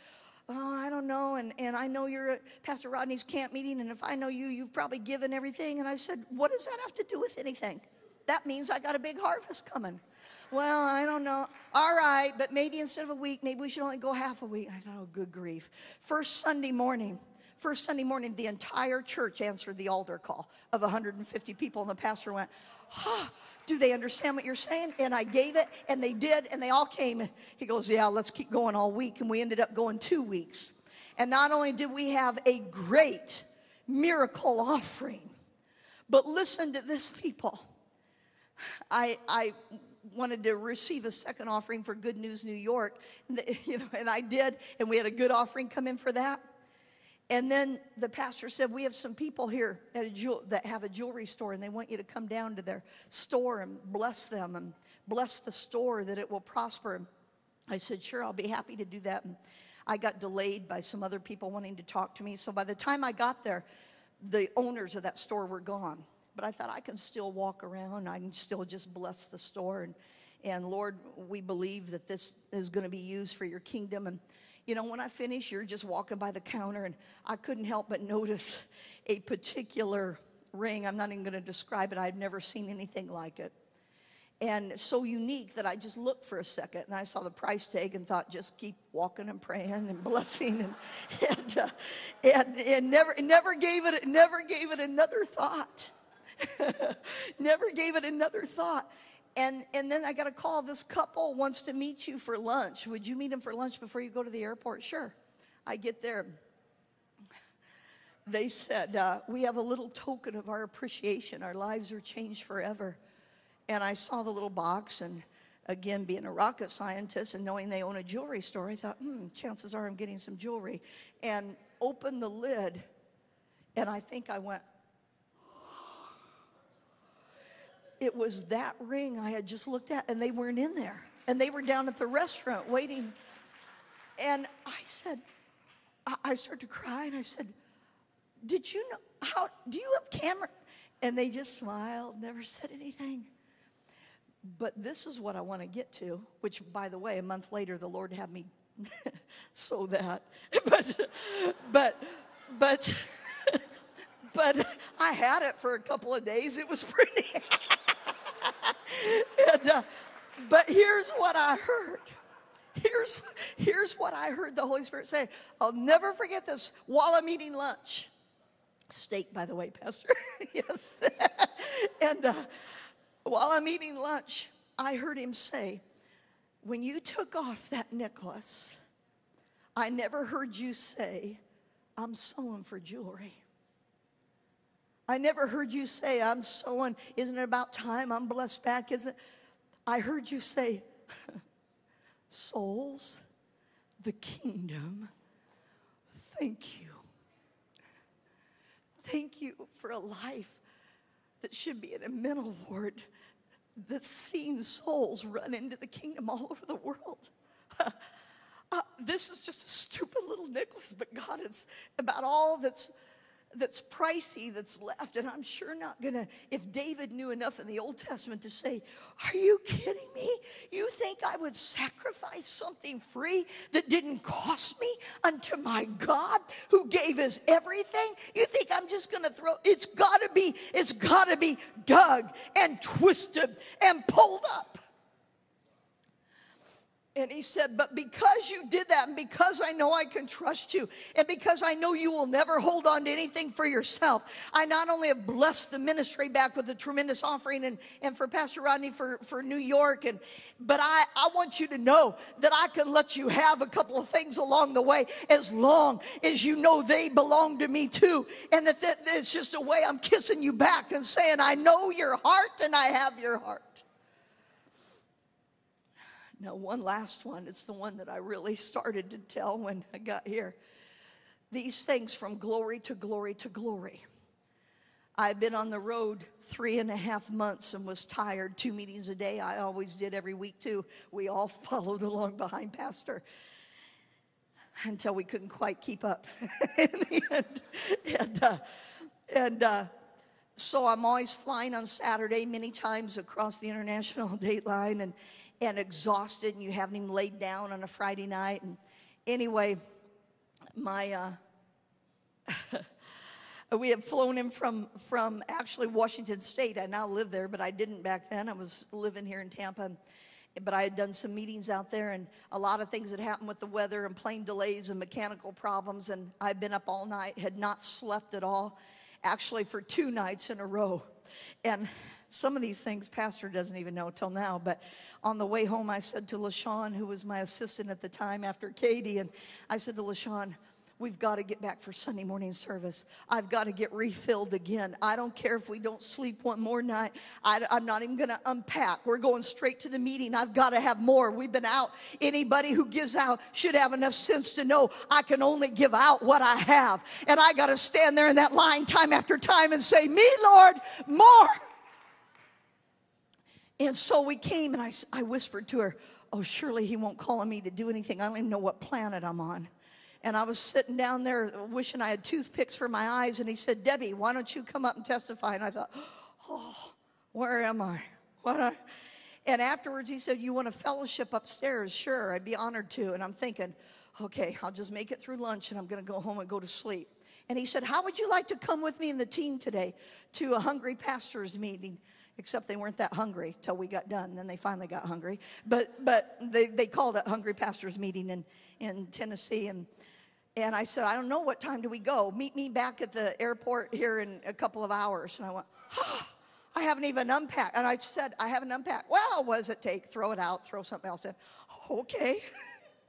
Speaker 2: oh, I don't know. And, and I know you're at Pastor Rodney's camp meeting. And if I know you, you've probably given everything. And I said, what does that have to do with anything? That means I got a big harvest coming. Well, I don't know. All right, but maybe instead of a week, maybe we should only go half a week. I thought, oh, good grief. First Sunday morning, first Sunday morning, the entire church answered the altar call of 150 people. And the pastor went, oh, do they understand what you're saying? And I gave it, and they did, and they all came. He goes, Yeah, let's keep going all week. And we ended up going two weeks. And not only did we have a great miracle offering, but listen to this, people. I, I wanted to receive a second offering for Good News New York, you know, and I did, and we had a good offering come in for that. And then the pastor said, We have some people here jewel- that have a jewelry store, and they want you to come down to their store and bless them and bless the store that it will prosper. I said, Sure, I'll be happy to do that. And I got delayed by some other people wanting to talk to me. So by the time I got there, the owners of that store were gone. But I thought I can still walk around, I can still just bless the store. And, and Lord, we believe that this is going to be used for your kingdom. And you know, when I finish, you're just walking by the counter, and I couldn't help but notice a particular ring. I'm not even going to describe it, I've never seen anything like it. and so unique that I just looked for a second and I saw the price tag and thought, just keep walking and praying and blessing and and, uh, and, and never never gave it never gave it another thought. never gave it another thought. And and then I got a call. This couple wants to meet you for lunch. Would you meet them for lunch before you go to the airport? Sure. I get there. They said, uh, We have a little token of our appreciation. Our lives are changed forever. And I saw the little box, and again, being a rocket scientist and knowing they own a jewelry store, I thought, hmm, chances are I'm getting some jewelry. And opened the lid, and I think I went, it was that ring I had just looked at, and they weren't in there. And they were down at the restaurant waiting. And I said, I started to cry, and I said, Did you know how do you have camera? And they just smiled, never said anything. But this is what I want to get to, which, by the way, a month later, the Lord had me sow that. but, but, but, but I had it for a couple of days. It was pretty. And, uh, but here's what I heard. Here's, here's what I heard the Holy Spirit say. I'll never forget this while I'm eating lunch. Steak, by the way, Pastor. yes. and uh, while I'm eating lunch, I heard him say, When you took off that necklace, I never heard you say, I'm sowing for jewelry. I never heard you say, I'm sowing. Isn't it about time I'm blessed back? Isn't it? I heard you say, souls, the kingdom, thank you. Thank you for a life that should be in a mental ward that's seen souls run into the kingdom all over the world. uh, this is just a stupid little necklace, but God, it's about all that's that's pricey that's left. And I'm sure not gonna, if David knew enough in the Old Testament to say, Are you kidding me? You think I would sacrifice something free that didn't cost me unto my God who gave us everything? You think I'm just gonna throw it's gotta be, it's gotta be dug and twisted and pulled up. And he said, But because you did that, and because I know I can trust you, and because I know you will never hold on to anything for yourself, I not only have blessed the ministry back with a tremendous offering and, and for Pastor Rodney for, for New York, and but I, I want you to know that I can let you have a couple of things along the way as long as you know they belong to me too. And that, that it's just a way I'm kissing you back and saying, I know your heart and I have your heart. Now, one last one. It's the one that I really started to tell when I got here. These things from glory to glory to glory. I've been on the road three and a half months and was tired. Two meetings a day. I always did every week, too. We all followed along behind Pastor until we couldn't quite keep up in the end. And, uh, and uh, so I'm always flying on Saturday, many times across the international date line. And and exhausted, and you haven't even laid down on a Friday night. And anyway, my uh, we had flown him from from actually Washington State. I now live there, but I didn't back then. I was living here in Tampa. But I had done some meetings out there, and a lot of things had happened with the weather and plane delays and mechanical problems. And I'd been up all night, had not slept at all, actually for two nights in a row. And some of these things, Pastor doesn't even know till now, but on the way home, I said to LaShawn, who was my assistant at the time after Katie, and I said to LaShawn, We've got to get back for Sunday morning service. I've got to get refilled again. I don't care if we don't sleep one more night. I, am not even going to unpack. We're going straight to the meeting. I've got to have more. We've been out. Anybody who gives out should have enough sense to know I can only give out what I have. And I got to stand there in that line time after time and say, Me, Lord, more. And so we came, and I, I whispered to her, Oh, surely he won't call on me to do anything. I don't even know what planet I'm on. And I was sitting down there wishing I had toothpicks for my eyes. And he said, Debbie, why don't you come up and testify? And I thought, Oh, where am I? What I? And afterwards, he said, You want a fellowship upstairs? Sure, I'd be honored to. And I'm thinking, Okay, I'll just make it through lunch and I'm going to go home and go to sleep. And he said, How would you like to come with me and the team today to a hungry pastor's meeting? Except they weren't that hungry till we got done. Then they finally got hungry. But, but they, they called it Hungry Pastors Meeting in, in Tennessee. And, and I said, I don't know what time do we go. Meet me back at the airport here in a couple of hours. And I went, oh, I haven't even unpacked. And I said, I haven't unpacked. Well, what does it take? Throw it out, throw something else in. Okay.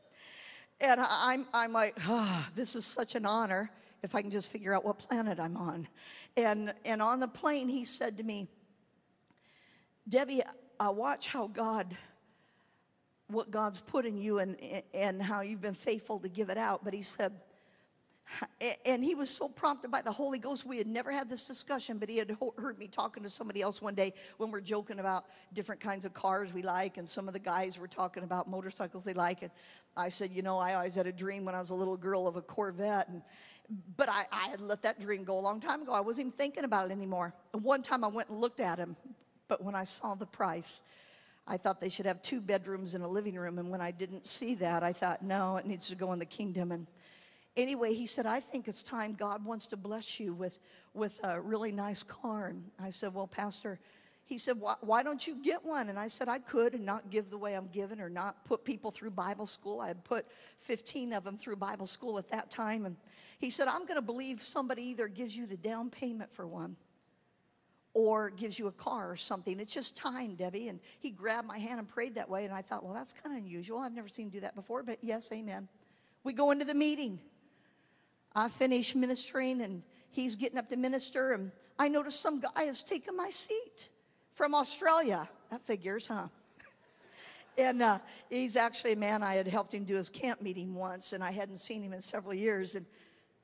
Speaker 2: and I'm, I'm like, oh, this is such an honor if I can just figure out what planet I'm on. And, and on the plane, he said to me, Debbie, I watch how God, what God's put in you and, and how you've been faithful to give it out. But he said, and he was so prompted by the Holy Ghost. We had never had this discussion, but he had heard me talking to somebody else one day when we're joking about different kinds of cars we like, and some of the guys were talking about motorcycles they like. And I said, You know, I always had a dream when I was a little girl of a Corvette. And, but I, I had let that dream go a long time ago. I wasn't even thinking about it anymore. And one time I went and looked at him but when I saw the price, I thought they should have two bedrooms and a living room. And when I didn't see that, I thought, no, it needs to go in the kingdom. And anyway, he said, I think it's time God wants to bless you with, with a really nice car. And I said, well, Pastor, he said, why, why don't you get one? And I said, I could and not give the way I'm given or not put people through Bible school. I had put 15 of them through Bible school at that time. And he said, I'm going to believe somebody either gives you the down payment for one or gives you a car or something. It's just time, Debbie. And he grabbed my hand and prayed that way. And I thought, well, that's kind of unusual. I've never seen him do that before, but yes, amen. We go into the meeting. I finish ministering and he's getting up to minister. And I notice some guy has taken my seat from Australia. That figures, huh? and uh, he's actually a man I had helped him do his camp meeting once, and I hadn't seen him in several years. And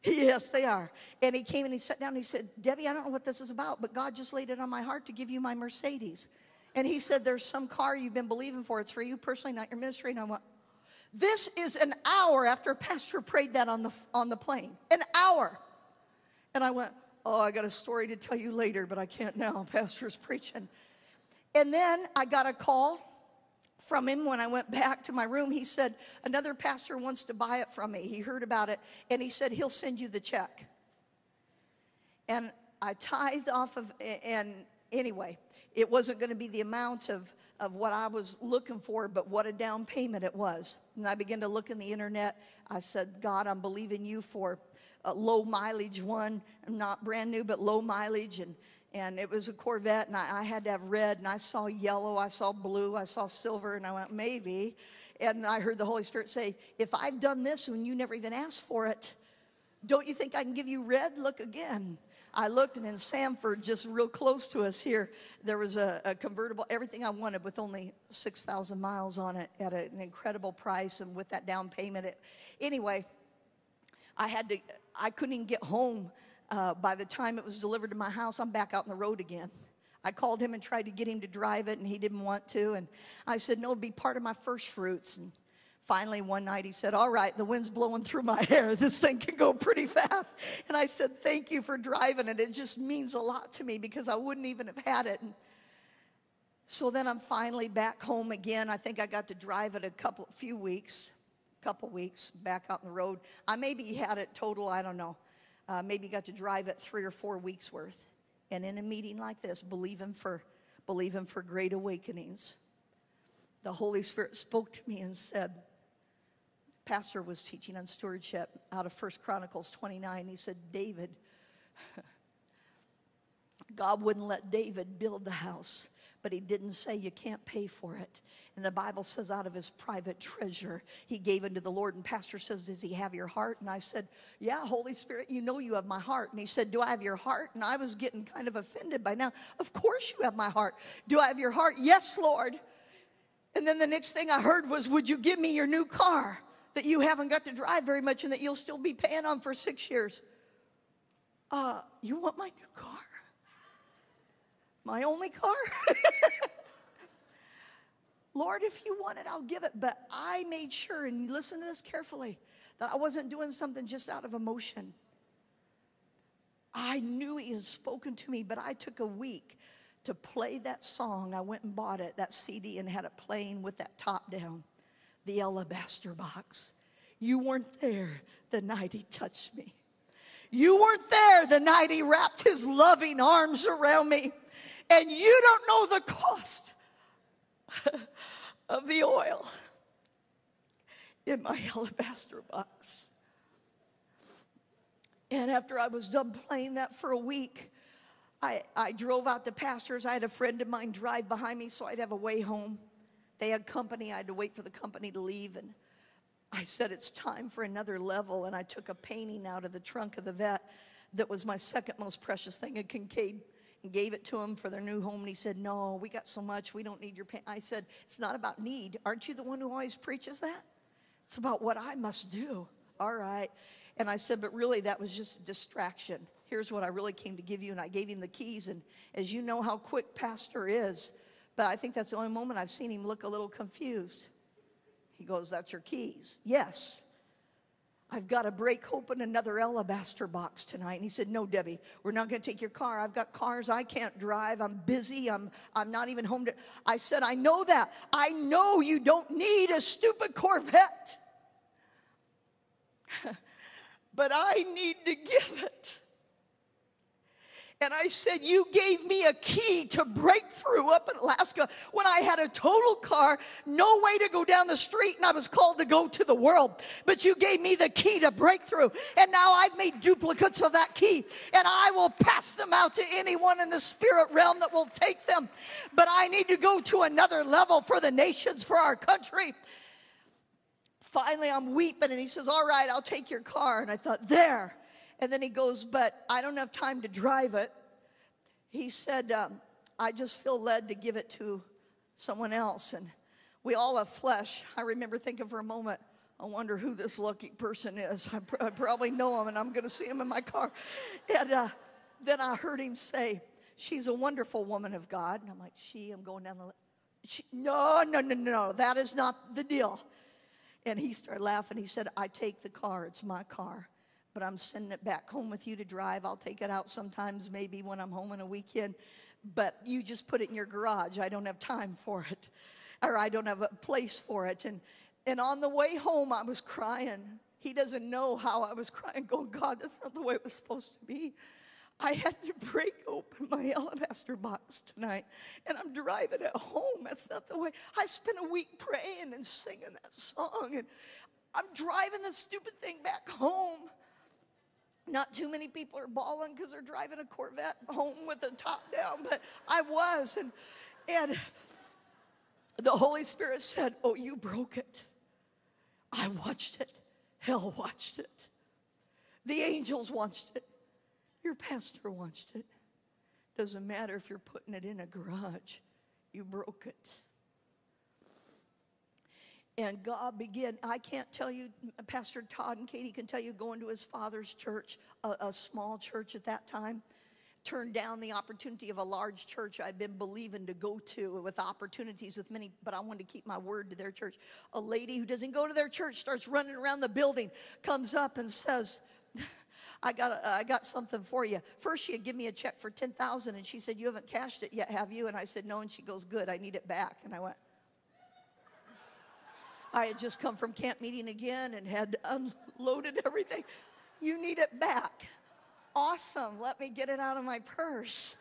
Speaker 2: Yes, they are. And he came and he sat down and he said, Debbie, I don't know what this is about, but God just laid it on my heart to give you my Mercedes. And he said, There's some car you've been believing for. It's for you personally, not your ministry. And I went, This is an hour after Pastor prayed that on the, on the plane. An hour. And I went, Oh, I got a story to tell you later, but I can't now. Pastor's preaching. And then I got a call from him when I went back to my room. He said, Another pastor wants to buy it from me. He heard about it and he said, He'll send you the check. And I tithed off of, and anyway, it wasn't going to be the amount of, of what I was looking for, but what a down payment it was. And I began to look in the internet. I said, God, I'm believing you for a low mileage one, not brand new, but low mileage. And and it was a Corvette, and I, I, had to have red, and I saw yellow, I saw blue, I saw silver, and I went, maybe. And I heard the Holy Spirit say, If I've done this when you never even asked for it, don't you think I can give you red? Look again. I looked, and in Sanford, just real close to us here, there was a, a convertible, everything I wanted with only 6,000 miles on it at an incredible price, and with that down payment. It, anyway, I had to, I couldn't even get home uh, by the time it was delivered to my house, I'm back out on the road again. I called him and tried to get him to drive it, and he didn't want to. And I said, No, be part of my first fruits. And finally, one night, he said, All right, the wind's blowing through my hair. This thing can go pretty fast. And I said, Thank you for driving it. It just means a lot to me because I wouldn't even have had it. And so then I'm finally back home again. I think I got to drive it a couple, few weeks, couple weeks back out on the road. I maybe had it total, I don't know uh, maybe got to drive it three or four weeks worth. And in a meeting like this, believing for, believing for great awakenings, the Holy Spirit spoke to me and said, Pastor was teaching on stewardship out of First Chronicles 29. He said, David, God wouldn't let David build the house but he didn't say you can't pay for it. And the Bible says, out of his private treasure, he gave unto the Lord. And Pastor says, Does he have your heart? And I said, Yeah, Holy Spirit, you know you have my heart. And he said, Do I have your heart? And I was getting kind of offended by now. Of course you have my heart. Do I have your heart? Yes, Lord. And then the next thing I heard was, Would you give me your new car that you haven't got to drive very much and that you'll still be paying on for six years? Uh, you want my new car? My only car. Lord, if you want it, I'll give it. But I made sure, and listen to this carefully, that I wasn't doing something just out of emotion. I knew He had spoken to me, but I took a week to play that song. I went and bought it, that CD, and had it playing with that top down, the alabaster box. You weren't there the night He touched me. You weren't there the night he wrapped his loving arms around me. And you don't know the cost of the oil in my alabaster box. And after I was done playing that for a week, I, I drove out to pastors. I had a friend of mine drive behind me so I'd have a way home. They had company. I had to wait for the company to leave. And I said, It's time for another level. And I took a painting out of the trunk of the vet that was my second most precious thing at Kinkade and gave it to him for their new home. And he said, No, we got so much. We don't need your paint. I said, It's not about need. Aren't you the one who always preaches that? It's about what I must do. All right. And I said, But really, that was just a distraction. Here's what I really came to give you. And I gave him the keys. And as you know how quick Pastor is, but I think that's the only moment I've seen him look a little confused. He goes, That's your keys. Yes. I've got to break open another alabaster box tonight. And he said, No, Debbie, we're not going to take your car. I've got cars I can't drive. I'm busy. I'm, I'm not even home to. I said, I know that. I know you don't need a stupid Corvette. but I need to give it. And I said, You gave me a key to breakthrough up in Alaska when I had a total car, no way to go down the street, and I was called to go to the world. But you gave me the key to breakthrough. And now I've made duplicates of that key, and I will pass them out to anyone in the spirit realm that will take them. But I need to go to another level for the nations, for our country. Finally, I'm weeping, and he says, All right, I'll take your car. And I thought, There. And then he goes, But I don't have time to drive it. He said, um, I just feel led to give it to someone else. And we all have flesh. I remember thinking for a moment, I wonder who this lucky person is. I, pr- I probably know him, and I'm going to see him in my car. And uh, then I heard him say, She's a wonderful woman of God. And I'm like, She, I'm going down the. She, no, no, no, no, that is not the deal. And he started laughing. He said, I take the car, it's my car but I'm sending it back home with you to drive. I'll take it out sometimes, maybe when I'm home on a weekend. But you just put it in your garage. I don't have time for it, or I don't have a place for it. And, and on the way home, I was crying. He doesn't know how I was crying, going, God, that's not the way it was supposed to be. I had to break open my alabaster box tonight, and I'm driving it home. That's not the way. I spent a week praying and singing that song, and I'm driving the stupid thing back home. Not too many people are bawling because they're driving a Corvette home with the top down, but I was. And, and the Holy Spirit said, Oh, you broke it. I watched it. Hell watched it. The angels watched it. Your pastor watched it. Doesn't matter if you're putting it in a garage, you broke it and God began. I can't tell you, Pastor Todd and Katie can tell you, going to his father's church, a, a, small church at that time, turned down the opportunity of a large church I'd been believing to go to with opportunities with many, but I wanted to keep my word to their church. A lady who doesn't go to their church starts running around the building, comes up and says, I got, I got something for you. First, she had given me a check for 10000 and she said, You haven't cashed it yet, have you? And I said, No. And she goes, Good, I need it back. And I went, I had just come from camp meeting again and had unloaded everything. You need it back. Awesome. Let me get it out of my purse.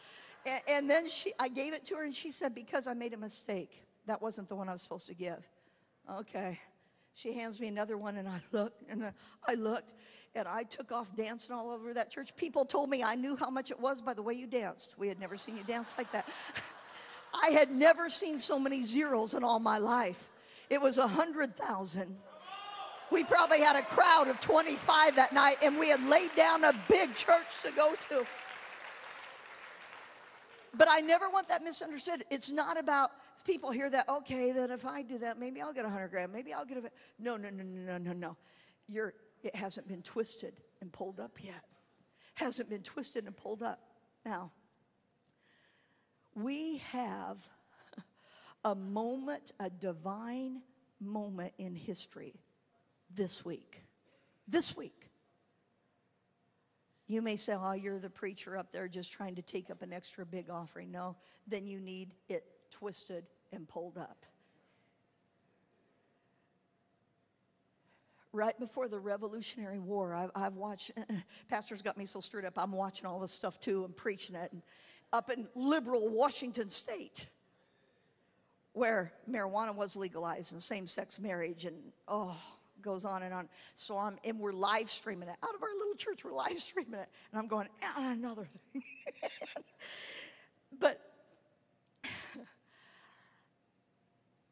Speaker 2: And, and then she, I gave it to her and she said, Because I made a mistake. That wasn't the one I was supposed to give. Okay. She hands me another one and I looked and I looked and I took off dancing all over that church. People told me I knew how much it was by the way you danced. We had never seen you dance like that. I had never seen so many zeros in all my life. It was a hundred thousand. We probably had a crowd of 25 that night, and we had laid down a big church to go to. But I never want that misunderstood. It's not about people hear that, okay, then if I do that, maybe I'll get a hundred grand, maybe I'll get a. No, no, no, no, no, no, no. You're, it hasn't been twisted and pulled up yet. Hasn't been twisted and pulled up. Now, we have a moment, a divine moment in history this week. This week. You may say, oh, you're the preacher up there just trying to take up an extra big offering. No, then you need it twisted and pulled up. right before the Revolutionary War, I've, I've watched, pastors got me so stirred up, I'm watching all this stuff too and preaching it. And up in liberal Washington state, where marijuana was legalized and same sex marriage, and oh, goes on and on. So I'm, and we're live streaming it. Out of our little church, we're live streaming it. And I'm going, ah, another thing. but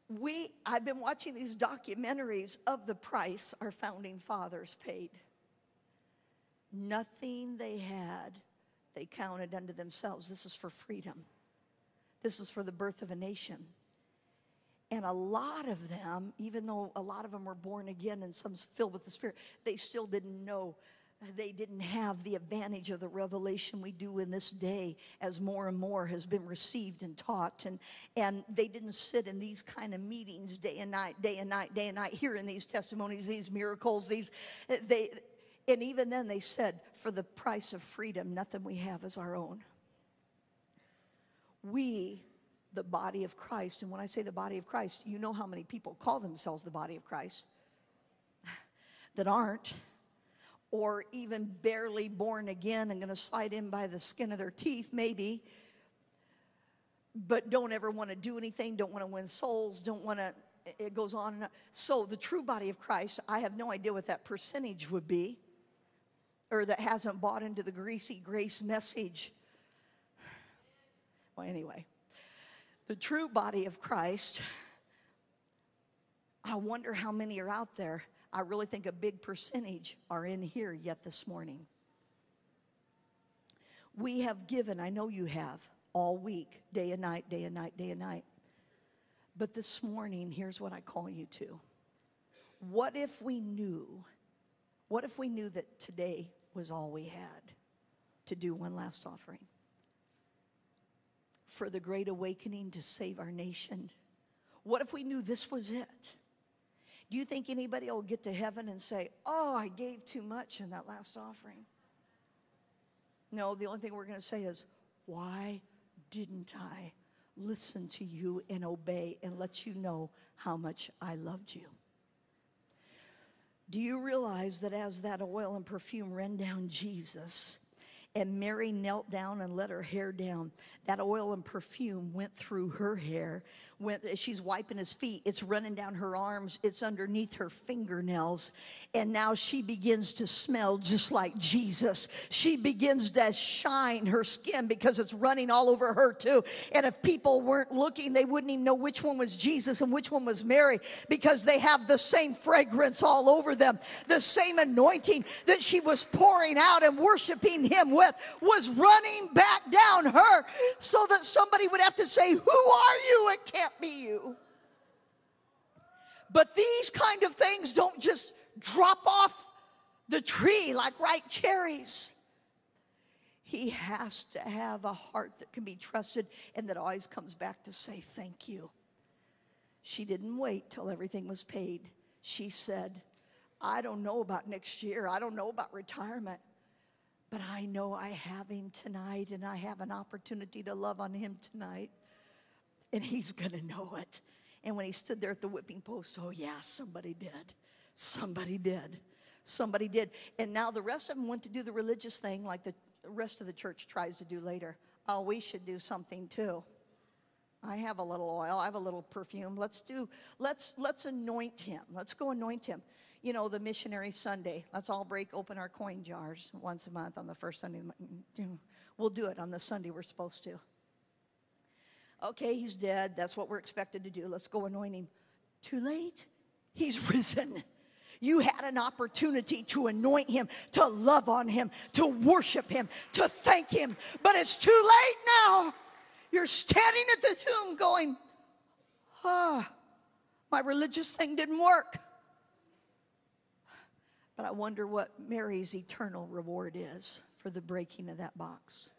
Speaker 2: we, I've been watching these documentaries of the price our founding fathers paid. Nothing they had, they counted unto themselves. This is for freedom. This is for the birth of a nation. And a lot of them, even though a lot of them were born again and some filled with the Spirit, they still didn't know they didn't have the advantage of the revelation we do in this day as more and more has been received and taught. And and they didn't sit in these kind of meetings day and night day and night day and night hearing these testimonies these miracles these they and even then they said for the price of freedom nothing we have is our own. We the body of Christ and when I say the body of Christ you know how many people call themselves the body of Christ that aren't or even barely born again and to slide in by the skin of their teeth, maybe, but don't ever want to do anything, don't want to win souls, don't want to, it goes on and on. So, the true body of Christ, I have no idea what that percentage would be, or that hasn't bought into the greasy grace message. Well, anyway, the true body of Christ, I wonder how many are out there I really think a big percentage are in here yet this morning. We have given, I know you have, all week, day and night, day and night, day and night. But this morning, here's what I call you to. What if we knew, what if we knew that today was all we had to do one last offering? For the great awakening to save our nation. What if we knew this was it? Do you think anybody will get to heaven and say, Oh, I gave too much in that last offering? No, the only thing we're going to say is, Why didn't I listen to you and obey and let you know how much I loved you? Do you realize that as that oil and perfume ran down Jesus, and Mary knelt down and let her hair down. That oil and perfume went through her hair. Went, she's wiping his feet. It's running down her arms. It's underneath her fingernails. And now she begins to smell just like Jesus. She begins to shine her skin because it's running all over her too. And if people weren't looking, they wouldn't even know which one was Jesus and which one was Mary because they have the same fragrance all over them, the same anointing that she was pouring out and worshiping him with with was running back down her so that somebody would have to say, Who are you? It can't be you. But these kind of things don't just drop off the tree like ripe cherries. He has to have a heart that can be trusted and that always comes back to say thank you. She didn't wait till everything was paid. She said, I don't know about next year. I don't know about retirement. But I know I have him tonight and I have an opportunity to love on him tonight. And he's going to know it. And when he stood there at the whipping post, oh, yeah, somebody did. Somebody did. Somebody did. And now the rest of them went to do the religious thing like the rest of the church tries to do later. Oh, we should do something too. I have a little oil, I have a little perfume. Let's do, let's, let's anoint him. Let's go anoint him you know, the missionary Sunday. Let's all break open our coin jars once a month on the first Sunday. We'll do it on the Sunday we're supposed to. Okay, he's dead. That's what we're expected to do. Let's go anoint him. Too late. He's risen. You had an opportunity to anoint him, to love on him, to worship him, to thank him, but it's too late now. You're standing at the tomb going, ah, oh, my religious thing didn't work. But I wonder what Mary's eternal reward is for the breaking of that box.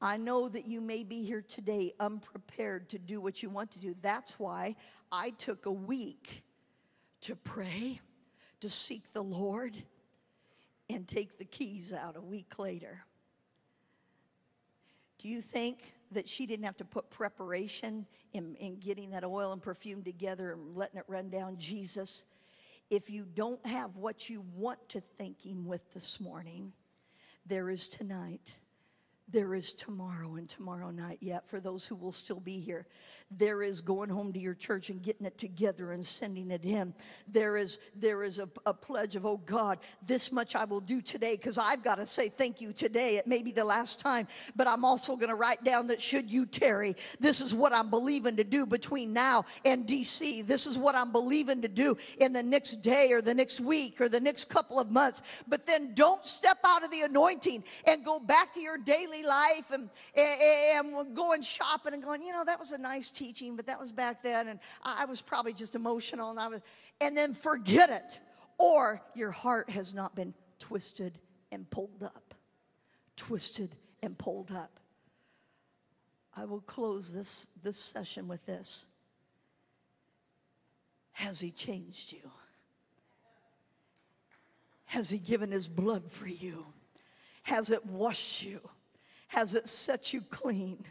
Speaker 2: I know that you may be here today unprepared to do what you want to do. That's why I took a week to pray, to seek the Lord, and take the keys out a week later. Do you think that she didn't have to put preparation in, in getting that oil and perfume together and letting it run down Jesus? If you don't have what you want to thank Him with this morning, there is tonight. There is tomorrow and tomorrow night yet for those who will still be here. There is going home to your church and getting it together and sending it in. There is there is a, a pledge of, oh God, this much I will do today because I've got to say thank you today. It may be the last time, but I'm also going to write down that should you tarry, this is what I'm believing to do between now and DC. This is what I'm believing to do in the next day or the next week or the next couple of months. But then don't step out of the anointing and go back to your daily life and, and, and going shopping and going, you know, that was a nice teaching, but that was back then, and I was probably just emotional, and I was, and then forget it, or your heart has not been twisted and pulled up, twisted and pulled up. I will close this this session with this. Has he changed you? Has he given his blood for you? Has it washed you? Has it set you clean?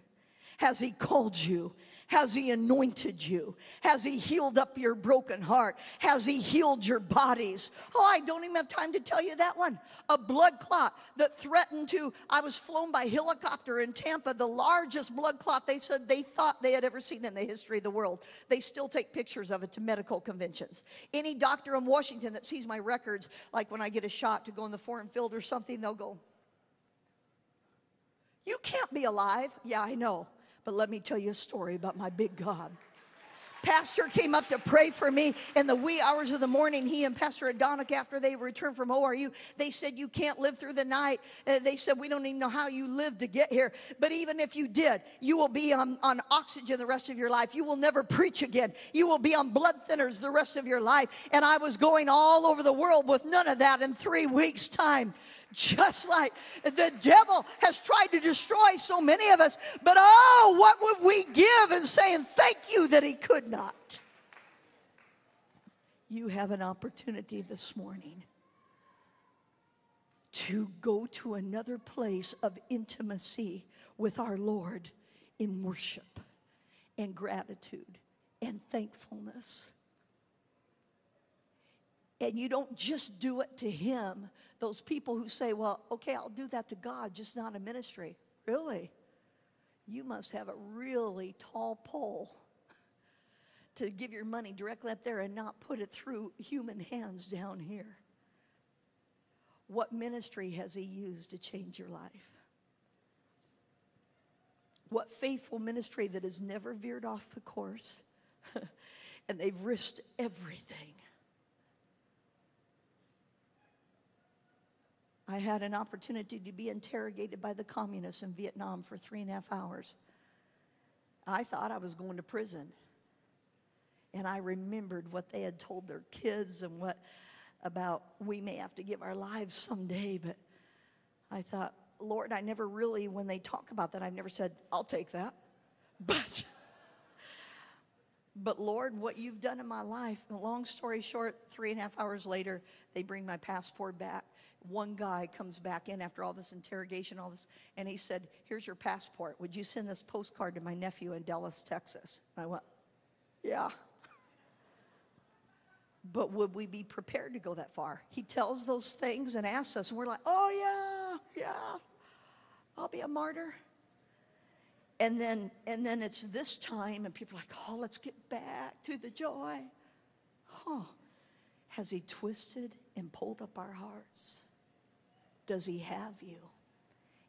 Speaker 2: Has he called you? Has He anointed you? Has He healed up your broken heart? Has He healed your bodies? Oh, I don't even have time to tell you that one. A blood clot that threatened to, I was flown by helicopter in Tampa, the largest blood clot they said they thought they had ever seen in the history of the world. They still take pictures of it to medical conventions. Any doctor in Washington that sees my records, like when I get a shot to go in the foreign field or something, they'll go, You can't be alive. Yeah, I know. But let me tell you a story about my big God. Pastor came up to pray for me in the wee hours of the morning. He and Pastor Adonica, after they returned from ORU, they said, You can't live through the night. Uh, they said, We don't even know how you lived to get here. But even if you did, you will be on, on oxygen the rest of your life. You will never preach again. You will be on blood thinners the rest of your life. And I was going all over the world with none of that in three weeks' time just like the devil has tried to destroy so many of us. But oh, what would we give in saying thank you that he could not? You have an opportunity this morning to go to another place of intimacy with our Lord in worship and gratitude and thankfulness. And you don't just do it to Him. Those people who say, well, okay, I'll do that to God, just not a ministry. Really? You must have a really tall pole to give your money directly up there and not put it through human hands down here. What ministry has He used to change your life? What faithful ministry that has never veered off the course and they've risked everything I had an opportunity to be interrogated by the communists in Vietnam for three and a half hours. I thought I was going to prison. And I remembered what they had told their kids and what about we may have to give our lives someday. But I thought, Lord, I never really, when they talk about that, I've never said, I'll take that. But, but Lord, what you've done in my life, long story short, three and a half hours later, they bring my passport back one guy comes back in after all this interrogation, all this, and he said, Here's your passport. Would you send this postcard to my nephew in Dallas, Texas? And I went, Yeah. But would we be prepared to go that far? He tells those things and asks us, and we're like, Oh, yeah, yeah, I'll be a martyr. And then, and then it's this time, and people are like, Oh, let's get back to the joy. Huh. Has he twisted and pulled up our hearts? Does he have you?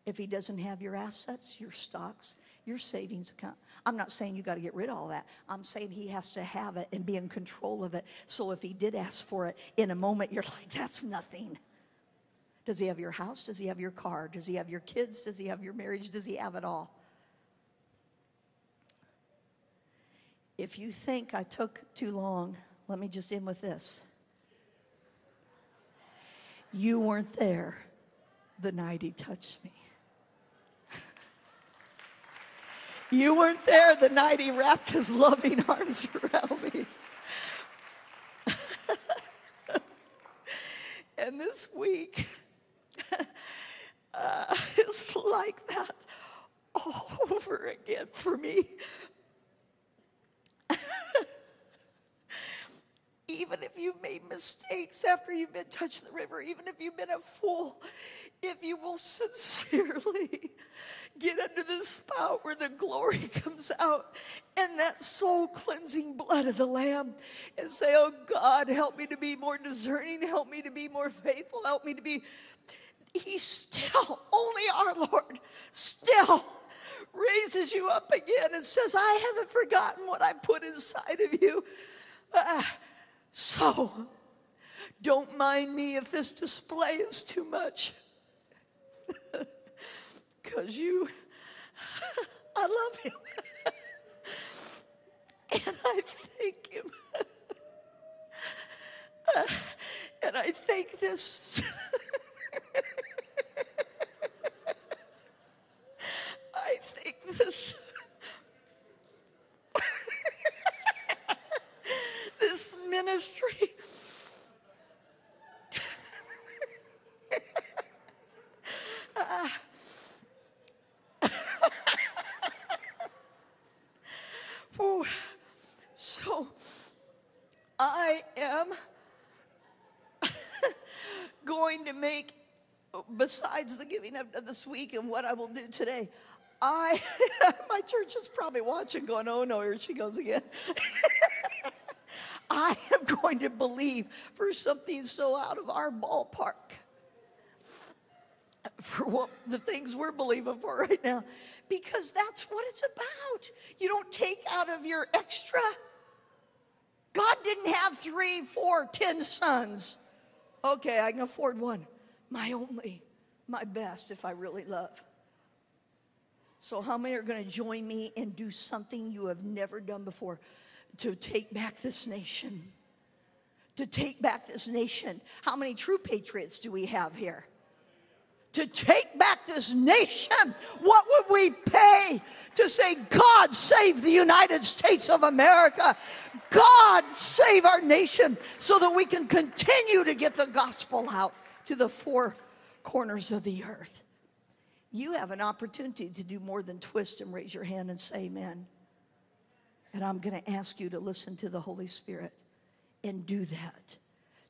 Speaker 2: If he doesn't have your assets, your stocks, your savings account, I'm not saying you got to get rid of all that. I'm saying he has to have it and be in control of it. So if he did ask for it in a moment, you're like, that's nothing. Does he have your house? Does he have your car? Does he have your kids? Does he have your marriage? Does he have it all? If you think I took too long, let me just end with this. You weren't there the night he touched me. You weren't there the night he wrapped his loving arms around me. and this week, uh, it's like that all over again for me. Even if you've made mistakes after you've been touched the river, even if you've been a fool, if you will sincerely get under the spout where the glory comes out and that soul cleansing blood of the Lamb and say, Oh God, help me to be more discerning, help me to be more faithful, help me to be. He still, only our Lord, still raises you up again and says, I haven't forgotten what I put inside of you. Uh, so, don't mind me if this display is too much. Because you, I love him. and I thank him. Uh, and I thank this. I think this. Ministry. Ooh. So I am going to make, besides the giving I've done this week and what I will do today, I, my church is probably watching going, oh no, here she goes again. I am going to believe for something so out of our ballpark for what the things we're believing for right now because that's what it's about. You don't take out of your extra. God didn't have three, four, ten sons. Okay, I can afford one. My only, my best if I really love. So, how many are going to join me and do something you have never done before to take back this nation? To take back this nation. How many true patriots do we have here? To take back this nation, what would we pay to say, God save the United States of America? God save our nation so that we can continue to get the gospel out to the four corners of the earth you have an opportunity to do more than twist and raise your hand and say amen. And I'm going to ask you to listen to the Holy Spirit and do that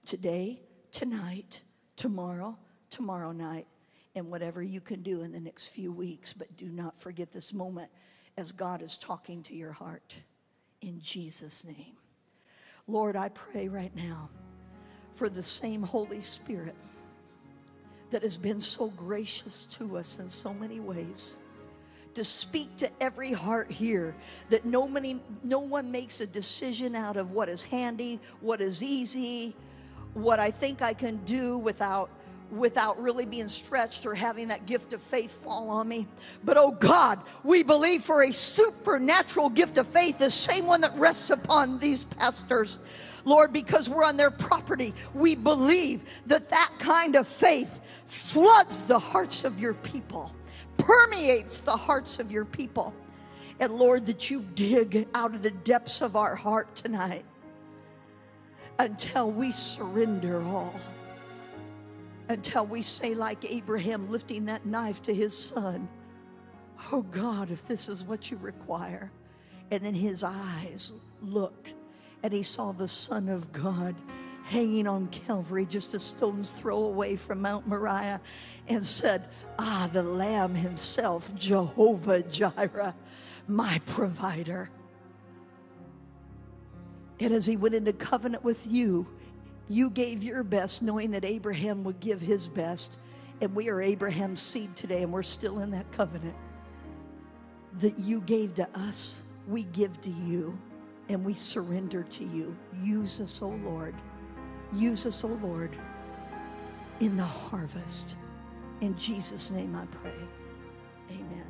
Speaker 2: today, tonight, tomorrow, tomorrow night, and whatever you can do in the next few weeks. But do not forget this moment as God is talking to your heart in Jesus' name. Lord, I pray right now for the same Holy Spirit that has been so gracious to us in so many ways to speak to every heart here that no, no one makes a decision out of what is handy, what is easy, what I think I can do without without really being stretched or having that gift of faith fall on me. But oh God, we believe for a supernatural gift of faith, the same one that rests upon these pastors. Lord, because we're on their property, we believe that that kind of faith floods the hearts of your people, permeates the hearts of your people. And Lord, that you dig out of the depths of our heart tonight until we surrender all. Until we say, like Abraham, lifting that knife to his son, Oh God, if this is what you require. And then his eyes looked and he saw the Son of God hanging on Calvary just a stone's throw away from Mount Moriah and said, Ah, the Lamb himself, Jehovah Jireh, my provider. And as he went into covenant with you, you gave your best, knowing that Abraham would give his best. And we are Abraham's seed today, and we're still in that covenant that you gave to us, we give to you and we surrender to you. Use us, O oh Lord. Use us, O oh Lord, in the harvest. In Jesus' name I pray. Amen.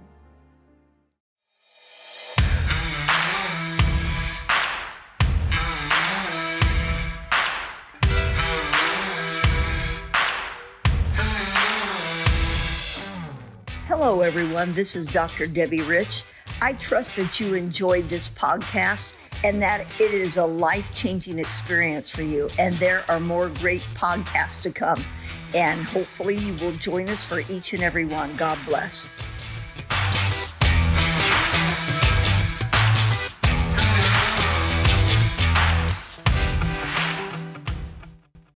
Speaker 3: Hello, everyone. This is Dr. Debbie Rich. I trust that you enjoyed this podcast and that it is a life changing experience for you. And there are more great podcasts to come. And hopefully, you will join us for each and every one. God bless.